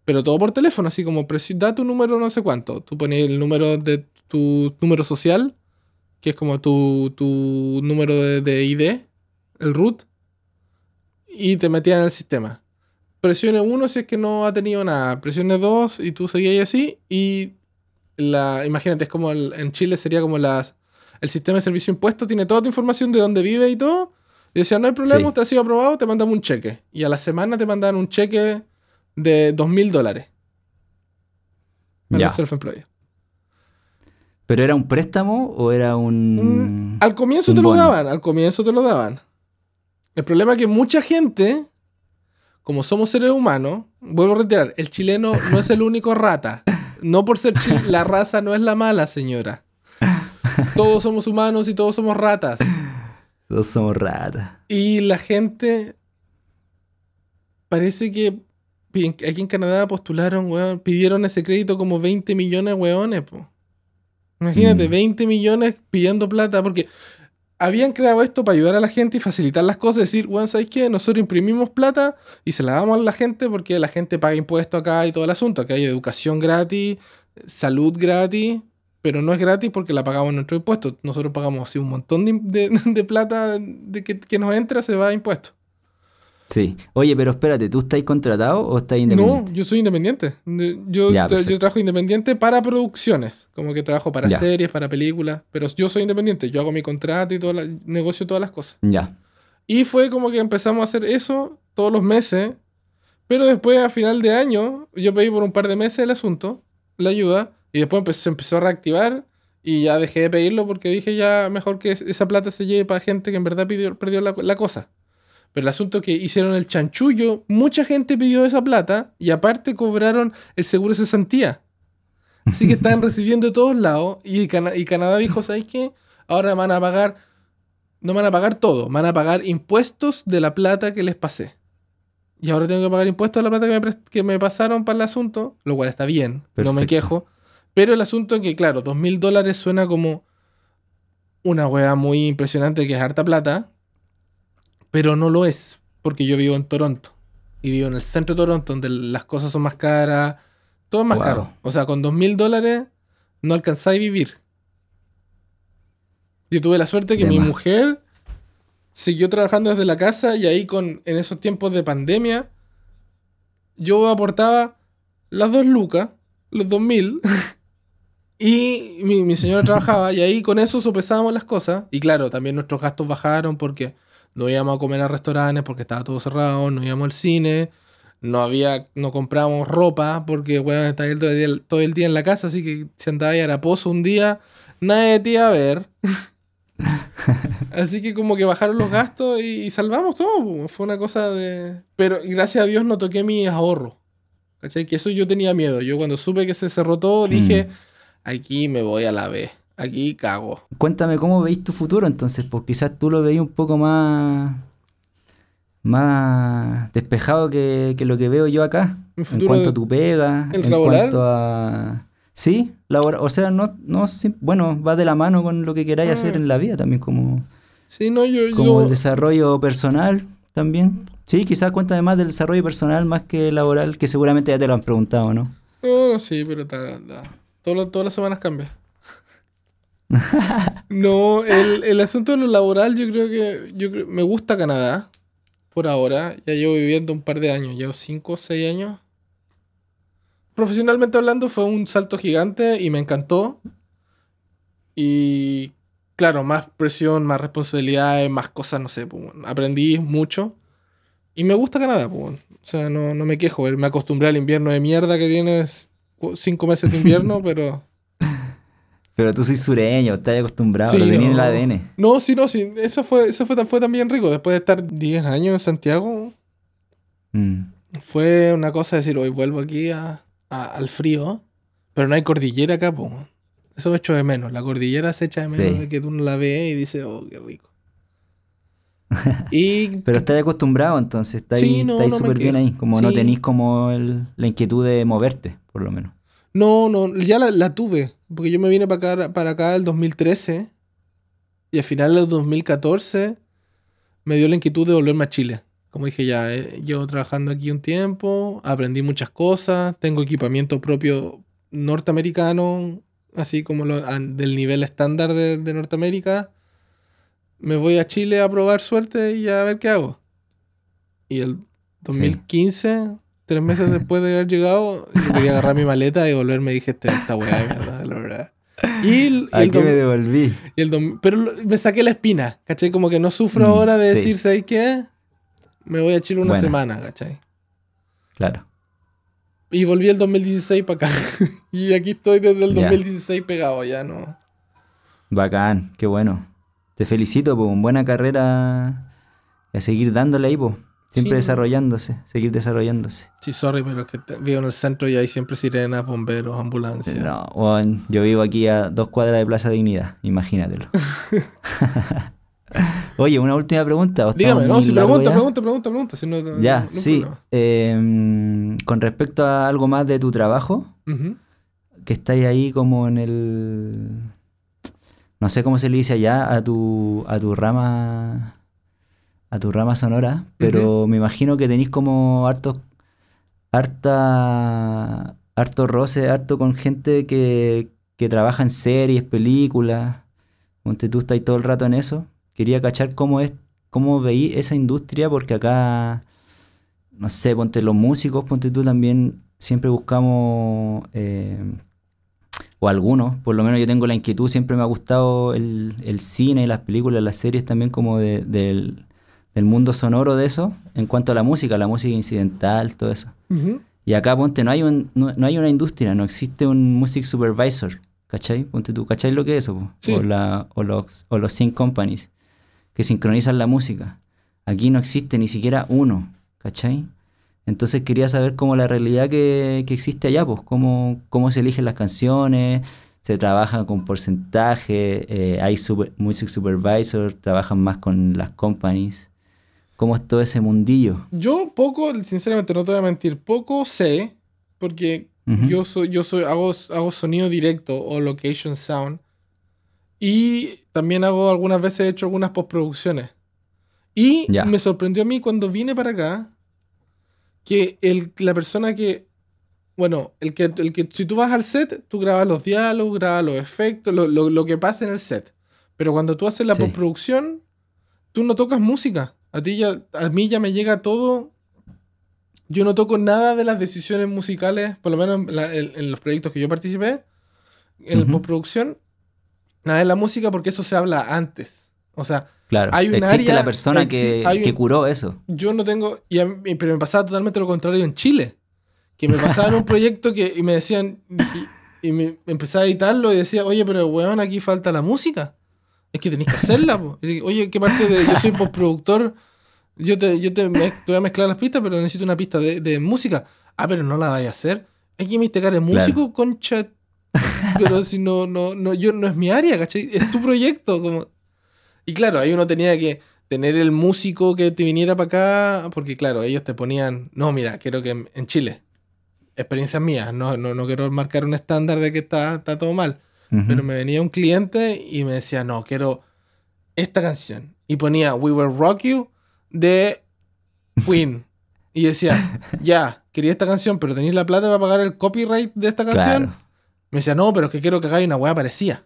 [SPEAKER 1] pero todo por teléfono, así como da tu número no sé cuánto. Tú ponías el número de tu número social, que es como tu, tu número de, de ID, el root, y te metían en el sistema. Presione 1 si es que no ha tenido nada, presione 2 y tú seguías así, y la, imagínate, es como el- en Chile sería como las, el sistema de servicio impuesto, tiene toda tu información de dónde vive y todo, y decían, no hay problema,
[SPEAKER 2] Sí.
[SPEAKER 1] usted ha sido aprobado, te mandamos un cheque. Y a la semana te mandaban un cheque de dos mil dólares para los self-employed.
[SPEAKER 2] ¿Pero era un préstamo o era un...?
[SPEAKER 1] Mm, Al comienzo
[SPEAKER 2] un
[SPEAKER 1] te lo daban, al comienzo te lo daban. El problema es que mucha gente, como somos seres humanos, vuelvo a reiterar, el chileno no es el único rata. No por ser chi- la raza no es la mala, señora. Todos somos humanos y todos somos ratas.
[SPEAKER 2] Todos somos ratas.
[SPEAKER 1] Y la gente parece que aquí en Canadá postularon, weón, pidieron ese crédito como 20 millones, weones, po. Imagínate,
[SPEAKER 2] Mm.
[SPEAKER 1] 20 millones pidiendo plata, porque habían creado esto para ayudar a la gente y facilitar las cosas, decir, weón, ¿sabes qué? Nosotros imprimimos plata y se la damos a la gente porque la gente paga impuestos acá y todo el asunto. Acá hay educación gratis, salud gratis, pero no es gratis porque la pagamos en nuestros impuestos. Nosotros pagamos así un montón de, de- de plata de que, que nos entra, se va a impuestos.
[SPEAKER 2] Sí. Oye, pero espérate, ¿tú estás contratado o estás
[SPEAKER 1] No,
[SPEAKER 2] independiente?
[SPEAKER 1] yo soy independiente. De- Yo,
[SPEAKER 2] Ya,
[SPEAKER 1] yo trabajo independiente para producciones, como que trabajo para
[SPEAKER 2] Ya.
[SPEAKER 1] series, para películas, pero yo soy independiente, yo hago mi contrato y todo, la- negocio todas las cosas.
[SPEAKER 2] Ya.
[SPEAKER 1] Y fue como que empezamos a hacer eso todos los meses, pero después a final de año yo pedí por un par de meses el asunto, la ayuda, y después empe- se empezó a reactivar Y ya dejé de pedirlo porque dije ya mejor que esa plata se lleve para gente que en verdad pidió, perdió la, la cosa. Pero el asunto es que hicieron el chanchullo, mucha gente pidió esa plata y aparte cobraron el seguro de cesantía. Así que estaban recibiendo de todos lados y, Cana- y Canadá dijo, ¿sabes qué? Ahora van a pagar, no van a pagar todo, van a pagar impuestos de la plata que les pasé. Y ahora tengo que pagar impuestos de la plata que me, que me pasaron para el asunto, lo cual está bien, no me quejo. Pero el asunto es que, claro, dos mil dólares suena como una wea muy impresionante que es harta plata, pero no lo es, porque yo vivo en Toronto. Y vivo en el centro de Toronto, donde las cosas son más caras, todo es más
[SPEAKER 2] Wow.
[SPEAKER 1] caro. O sea, con dos mil dólares no alcanzáis a vivir. Yo tuve la suerte que
[SPEAKER 2] De
[SPEAKER 1] mi
[SPEAKER 2] más.
[SPEAKER 1] mujer siguió trabajando desde la casa y ahí con, en esos tiempos de pandemia, yo aportaba las dos lucas, los dos mil, y mi, mi señora trabajaba y ahí con eso sopesábamos las cosas. Y claro, también nuestros gastos bajaron porque no íbamos a comer a restaurantes porque estaba todo cerrado, no íbamos al cine, no había, no comprábamos ropa porque bueno, estaba todo el, día, todo el día en la casa, así que si andaba ahí a Araposo un día, nadie te iba a ver. Así que como que bajaron los gastos y, y salvamos todo. Fue una cosa de... Pero gracias a Dios no toqué mis ahorros. ¿Cachai? Que eso yo tenía miedo. Yo cuando supe que se cerró todo dije, aquí me voy a la B. Aquí cago.
[SPEAKER 2] Cuéntame cómo veis tu futuro entonces, pues quizás tú lo veis un poco más más despejado que, que lo que veo yo acá. En cuanto a tu pega,
[SPEAKER 1] ¿el
[SPEAKER 2] en
[SPEAKER 1] laboral?
[SPEAKER 2] cuanto a... Sí, labora- o sea, no, no, bueno, va de la mano con lo que queráis
[SPEAKER 1] Ah.
[SPEAKER 2] hacer en la vida también, como,
[SPEAKER 1] Sí, no, yo...
[SPEAKER 2] como el desarrollo personal también. Sí, quizás cuéntame más del desarrollo personal más que laboral, que seguramente ya te lo han preguntado, ¿no?
[SPEAKER 1] no, no, sí, pero ta- ta- todo todas las semanas cambia. No, el, el asunto de lo laboral yo creo que... Yo me gusta Canadá. Por ahora. Ya llevo viviendo un par de años. Llevo 5 o 6 años. Profesionalmente hablando fue un salto gigante y me encantó. Y claro, más presión, más responsabilidades, más cosas, no sé. pues, aprendí mucho. Y me gusta Canadá, pues. O sea, no, no me quejo. Me acostumbré al invierno de mierda que tienes. Cinco meses de invierno, pero...
[SPEAKER 2] Pero tú soy sureño, estás acostumbrado,
[SPEAKER 1] Sí,
[SPEAKER 2] lo tenía en el
[SPEAKER 1] no.
[SPEAKER 2] ADN.
[SPEAKER 1] No, sí, no, sí. Eso fue, eso fue, fue también rico. Después de estar 10 años en Santiago,
[SPEAKER 2] Mm.
[SPEAKER 1] fue una cosa decir, hoy vuelvo aquí a, a- al frío. Pero no hay cordillera acá, pues. Eso me echo de menos. La cordillera se echa de menos
[SPEAKER 2] Sí.
[SPEAKER 1] de que tú no la ves y dices, oh, qué rico. y
[SPEAKER 2] Pero estás acostumbrado entonces, estáis
[SPEAKER 1] Sí, no, no
[SPEAKER 2] súper bien ahí, como no
[SPEAKER 1] Sí.
[SPEAKER 2] tenéis como el- la inquietud de moverte, por lo menos.
[SPEAKER 1] No, no, ya la, la tuve. Porque yo me vine para acá, para acá el 2013. Y al final del 2014 me dio la inquietud de volverme a Chile. Como dije ya, eh, llevo trabajando aquí un tiempo, aprendí muchas cosas, tengo equipamiento propio norteamericano, así como lo- del nivel estándar de, de Norteamérica. Me voy a Chile a probar suerte y a ver qué hago. Y el 2015, tres meses después de haber llegado, quería agarrar mi maleta y volverme dije, "Esta- esta weá de verdad, la verdad. Y el, y el
[SPEAKER 2] Aquí me devolví.
[SPEAKER 1] y el dom- pero me saqué la espina, ¿cachai? Como que no sufro
[SPEAKER 2] Mm,
[SPEAKER 1] ahora de
[SPEAKER 2] sí.
[SPEAKER 1] decir, ¿sabes qué? Me voy a Chile una semana, ¿cachai?
[SPEAKER 2] Claro.
[SPEAKER 1] Y volví el 2016 para acá. y aquí estoy desde el
[SPEAKER 2] Ya.
[SPEAKER 1] 2016 pegado, ya no.
[SPEAKER 2] Bacán, qué bueno. Te felicito por una buena carrera y a seguir dándole ahí, po. Siempre
[SPEAKER 1] Sí.
[SPEAKER 2] desarrollándose, seguir desarrollándose.
[SPEAKER 1] Sí, sorry, pero que te- vivo en el centro y hay siempre sirenas, bomberos, ambulancias.
[SPEAKER 2] No, yo vivo aquí a dos cuadras de Plaza Dignidad, imagínatelo. Oye, una última pregunta. ¿o estamos
[SPEAKER 1] Dígame, no, si pregunta, pregunta, pregunta, pregunta. Si no,
[SPEAKER 2] Ya,
[SPEAKER 1] no
[SPEAKER 2] sí. Em, con respecto a algo más de tu trabajo, que estáis ahí como en el... No sé cómo se le dice allá a tu, a tu rama... A tu rama sonora, pero me imagino que tenéis como hartos... Harta... Harto roce, harto con gente que, que trabaja en series, películas. Ponte tú estás todo el rato en eso. Quería cachar cómo es, cómo veí esa industria, porque acá, no sé, ponte los músicos, ponte tú también, siempre buscamos, eh, o algunos, por lo menos yo tengo la inquietud, siempre me ha gustado el, el cine, las películas, las series también como de- del, del mundo sonoro de eso, en cuanto a la música, la música incidental, todo eso. Y acá, ponte, no hay, un, no, no hay una industria, no existe un music supervisor, ¿Cachai? Ponte tú, ¿cachai lo que es eso?
[SPEAKER 1] Sí.
[SPEAKER 2] O, la, o, los, o los sync companies que sincronizan la música. Aquí no existe ni siquiera uno, ¿cachai? Entonces quería saber cómo la realidad que, que existe allá, pues, cómo, cómo se eligen las canciones, se trabaja con porcentaje, eh, hay super- music supervisor, trabajan más con las companies. ¿Cómo es todo ese mundillo?
[SPEAKER 1] Yo poco, sinceramente, no te voy a mentir, poco sé, porque yo soy, yo soy, hago, hago sonido directo o location sound. Y también hago algunas veces, he hecho algunas postproducciones. Y me sorprendió a mí cuando vine para acá que el, la persona que, bueno, el que, el que si tú vas al set, tú grabas los diálogos, grabas los efectos, lo, lo- lo que pasa en el set. Pero cuando tú haces la
[SPEAKER 2] Sí.
[SPEAKER 1] postproducción, tú no tocas música. A ti ya, a mí ya me llega todo. Yo no toco nada de las decisiones musicales, por lo menos en, la- en- en los proyectos que yo participé, en la postproducción, nada de la música porque eso se habla antes. O sea,
[SPEAKER 2] Claro,
[SPEAKER 1] Hay un
[SPEAKER 2] existe
[SPEAKER 1] área-
[SPEAKER 2] la persona que,
[SPEAKER 1] un-
[SPEAKER 2] que curó eso.
[SPEAKER 1] yo no tengo, y a mí- pero me pasaba totalmente lo contrario en Chile. Que me pasaban un proyecto que, y me decían, y, y me empezaba a editarlo y decía, oye, pero weón, aquí falta la música. Es que tenéis que hacerla, po. Oye, ¿qué parte de.? Yo soy postproductor. Yo te, yo te, voy a mezclar las pistas, pero necesito una pista de, de música. Ah, pero no la vaya a hacer. Es que me eres músico, concha. Pero si no, no, no, yo no es mi área, ¿cachai? Es tu proyecto. Como... Y claro, ahí uno tenía que tener el músico que te viniera para acá, porque claro, ellos te ponían, no, mira, quiero que en- en Chile, experiencias mías, no, no, no quiero marcar un estándar de que está, está todo mal. Pero me venía un cliente y me decía, no, quiero esta canción. Y ponía We Will Rock You de Queen. Y decía, ya, quería esta canción, pero tenéis la plata para pagar el copyright de esta canción.
[SPEAKER 2] Claro.
[SPEAKER 1] Me decía, no, pero es que quiero que hagáis una weá parecida.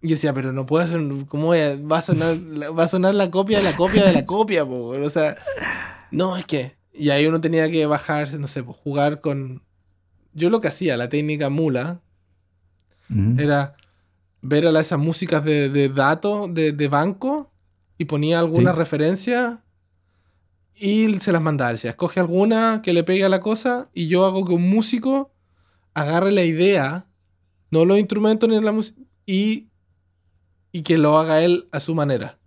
[SPEAKER 1] Y yo decía, pero no puedo hacer, ¿cómo voy a- va a sonar, la- va a sonar la copia de la copia de la copia, po? O sea, no, es que. Y ahí uno tenía que bajar, no sé, jugar con. Yo lo que hacía, la técnica mula, era ver a esas músicas de, de datos de, de banco y ponía alguna
[SPEAKER 2] Sí.
[SPEAKER 1] referencia y se las mandaba. Decía, escoge alguna que le pegue a la cosa y yo hago que un músico agarre la idea, no los instrumentos ni la música, y, y que lo haga él a su manera.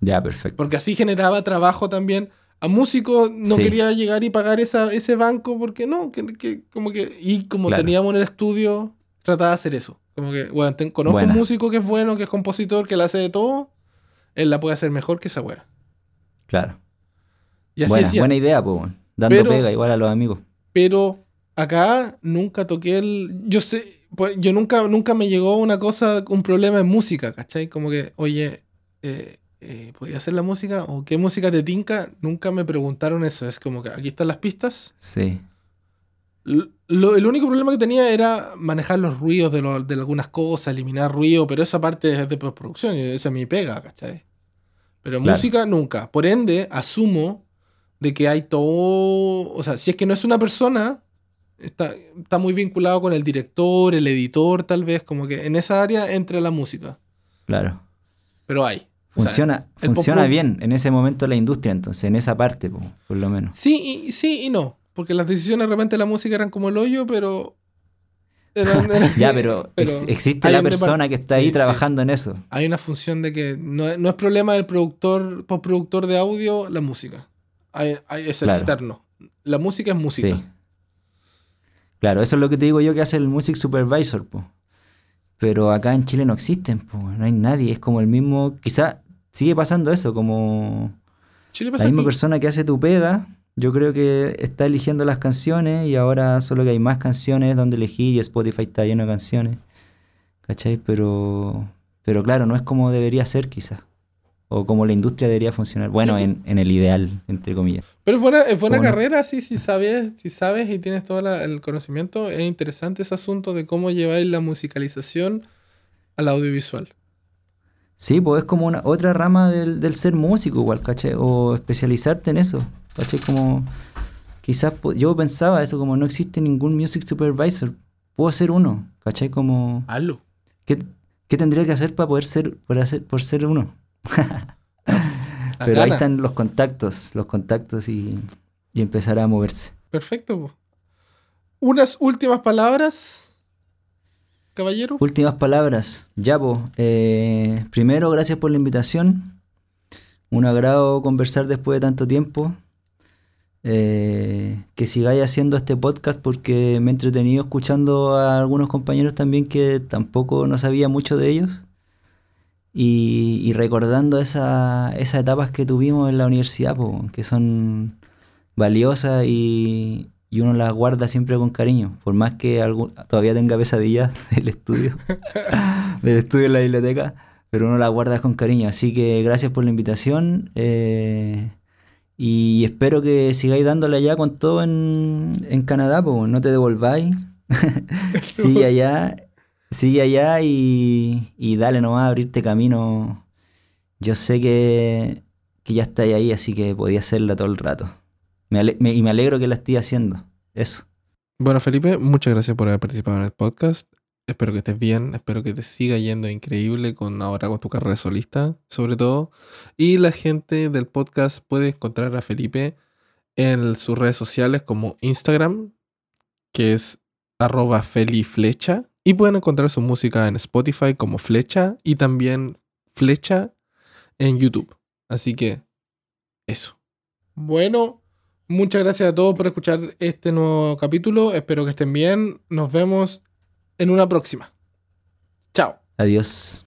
[SPEAKER 2] Ya, perfecto.
[SPEAKER 1] Porque así generaba trabajo también. A músicos no
[SPEAKER 2] Sí.
[SPEAKER 1] quería llegar y pagar esa, ese banco porque no, que, que como que... Y como
[SPEAKER 2] Claro.
[SPEAKER 1] teníamos en el estudio, trataba de hacer eso. Como que, bueno, conozco
[SPEAKER 2] Buena.
[SPEAKER 1] un músico que es bueno, que es compositor, que la hace de todo. Él la puede hacer mejor que esa wea.
[SPEAKER 2] Claro.
[SPEAKER 1] Y así
[SPEAKER 2] Buena,
[SPEAKER 1] decía.
[SPEAKER 2] buena idea, pues. Dando
[SPEAKER 1] Pero-
[SPEAKER 2] pega igual a los amigos.
[SPEAKER 1] Pero acá nunca toqué el. Yo sé. pues, yo nunca, nunca me llegó una cosa, un problema en música, ¿cachai? Como que, oye, eh, eh, ¿podía hacer la música? ¿O qué música te tinca? Nunca me preguntaron eso. Es como que aquí están las pistas.
[SPEAKER 2] Sí.
[SPEAKER 1] Lo- el único problema que tenía era manejar los ruidos de, lo- de algunas cosas, eliminar ruido, pero esa parte es de postproducción, y esa es mi pega, ¿cachai? Pero
[SPEAKER 2] Claro.
[SPEAKER 1] música nunca. Por ende, asumo de que hay todo. O sea, si es que no es una persona, está, está muy vinculado con el director, el editor, tal vez, como que en esa área entra la música.
[SPEAKER 2] Claro.
[SPEAKER 1] Pero hay. O sea,
[SPEAKER 2] Funciona, funciona bien en ese momento la industria, entonces, en esa parte, po, por lo menos.
[SPEAKER 1] Sí y, sí y no. Porque las decisiones de repente de la música eran como el hoyo, pero. eran- eran-
[SPEAKER 2] Ya, pero, ex- existe la persona que está
[SPEAKER 1] Sí,
[SPEAKER 2] ahí
[SPEAKER 1] sí.
[SPEAKER 2] trabajando en eso.
[SPEAKER 1] Hay una función de que no, es- no es problema del productor, postproductor de audio, la música. Hay, hay- es
[SPEAKER 2] Claro.
[SPEAKER 1] externo. La música es música.
[SPEAKER 2] Sí. Claro, eso es lo que te digo yo que hace el Music Supervisor, po. Pero acá en Chile no existen, po, no hay nadie. Es como el mismo. Quizá sigue pasando eso, como
[SPEAKER 1] Chile
[SPEAKER 2] la
[SPEAKER 1] pasa
[SPEAKER 2] misma
[SPEAKER 1] aquí.
[SPEAKER 2] persona que hace tu pega. Yo creo que está eligiendo las canciones y ahora solo que hay más canciones donde elegir y Spotify está lleno de canciones. ¿Cachai? Pero, pero claro, no es como debería ser quizás. O como la industria debería funcionar. Bueno, en, en el ideal, entre comillas.
[SPEAKER 1] Pero es buena, es buena
[SPEAKER 2] ¿Cómo no?
[SPEAKER 1] carrera, sí, si sabes, si sabes y tienes todo la- el conocimiento. Es interesante ese asunto de cómo lleváis la musicalización al audiovisual.
[SPEAKER 2] Sí, pues es como una otra rama del, del ser músico igual, ¿cachai? O especializarte en eso, ¿cachai? Como quizás yo pensaba eso, como no existe ningún music supervisor, puedo ser uno, ¿cachai? Como,
[SPEAKER 1] Hazlo.
[SPEAKER 2] ¿qué, qué tendría que hacer para poder ser, por, hacer, por ser uno? Pero ahí están los contactos, los contactos y, y empezar a moverse.
[SPEAKER 1] Perfecto. Unas últimas palabras. Caballero.
[SPEAKER 2] Últimas palabras. Ya, po, eh, primero, gracias por la invitación. Un agrado conversar después de tanto tiempo. Eh, que sigáis haciendo este podcast porque me he entretenido escuchando a algunos compañeros también que tampoco no sabía mucho de ellos. Y, recordando esa- esas etapas que tuvimos en la universidad, po, que son valiosas y, y uno las guarda siempre con cariño. Por más que algún- todavía tenga pesadillas del estudio, del estudio en la biblioteca, pero uno las guarda con cariño. Así que gracias por la invitación. eh, y espero que sigáis dándole allá con todo en, en Canadá, pues no te devolváis. sigue allá, sigue allá y, y dale nomás a abrirte camino. Yo sé que, que ya estáis ahí, así que podía hacerla todo el rato. Me ale- me- y me alegro que la esté haciendo. Eso.
[SPEAKER 1] Bueno, Felipe, muchas gracias por haber participado en el podcast. Espero que estés bien, espero que te siga yendo increíble con ahora con tu carrera solista, sobre todo. Y la gente del podcast puede encontrar a Felipe en sus redes sociales como Instagram, que es arroba feliflecha. Y pueden encontrar su música en Spotify como Flecha y también Flecha en YouTube. Así que eso. Bueno, muchas gracias a todos por escuchar este nuevo capítulo. Espero que estén bien. Nos vemos en una próxima. Chao.
[SPEAKER 2] Adiós.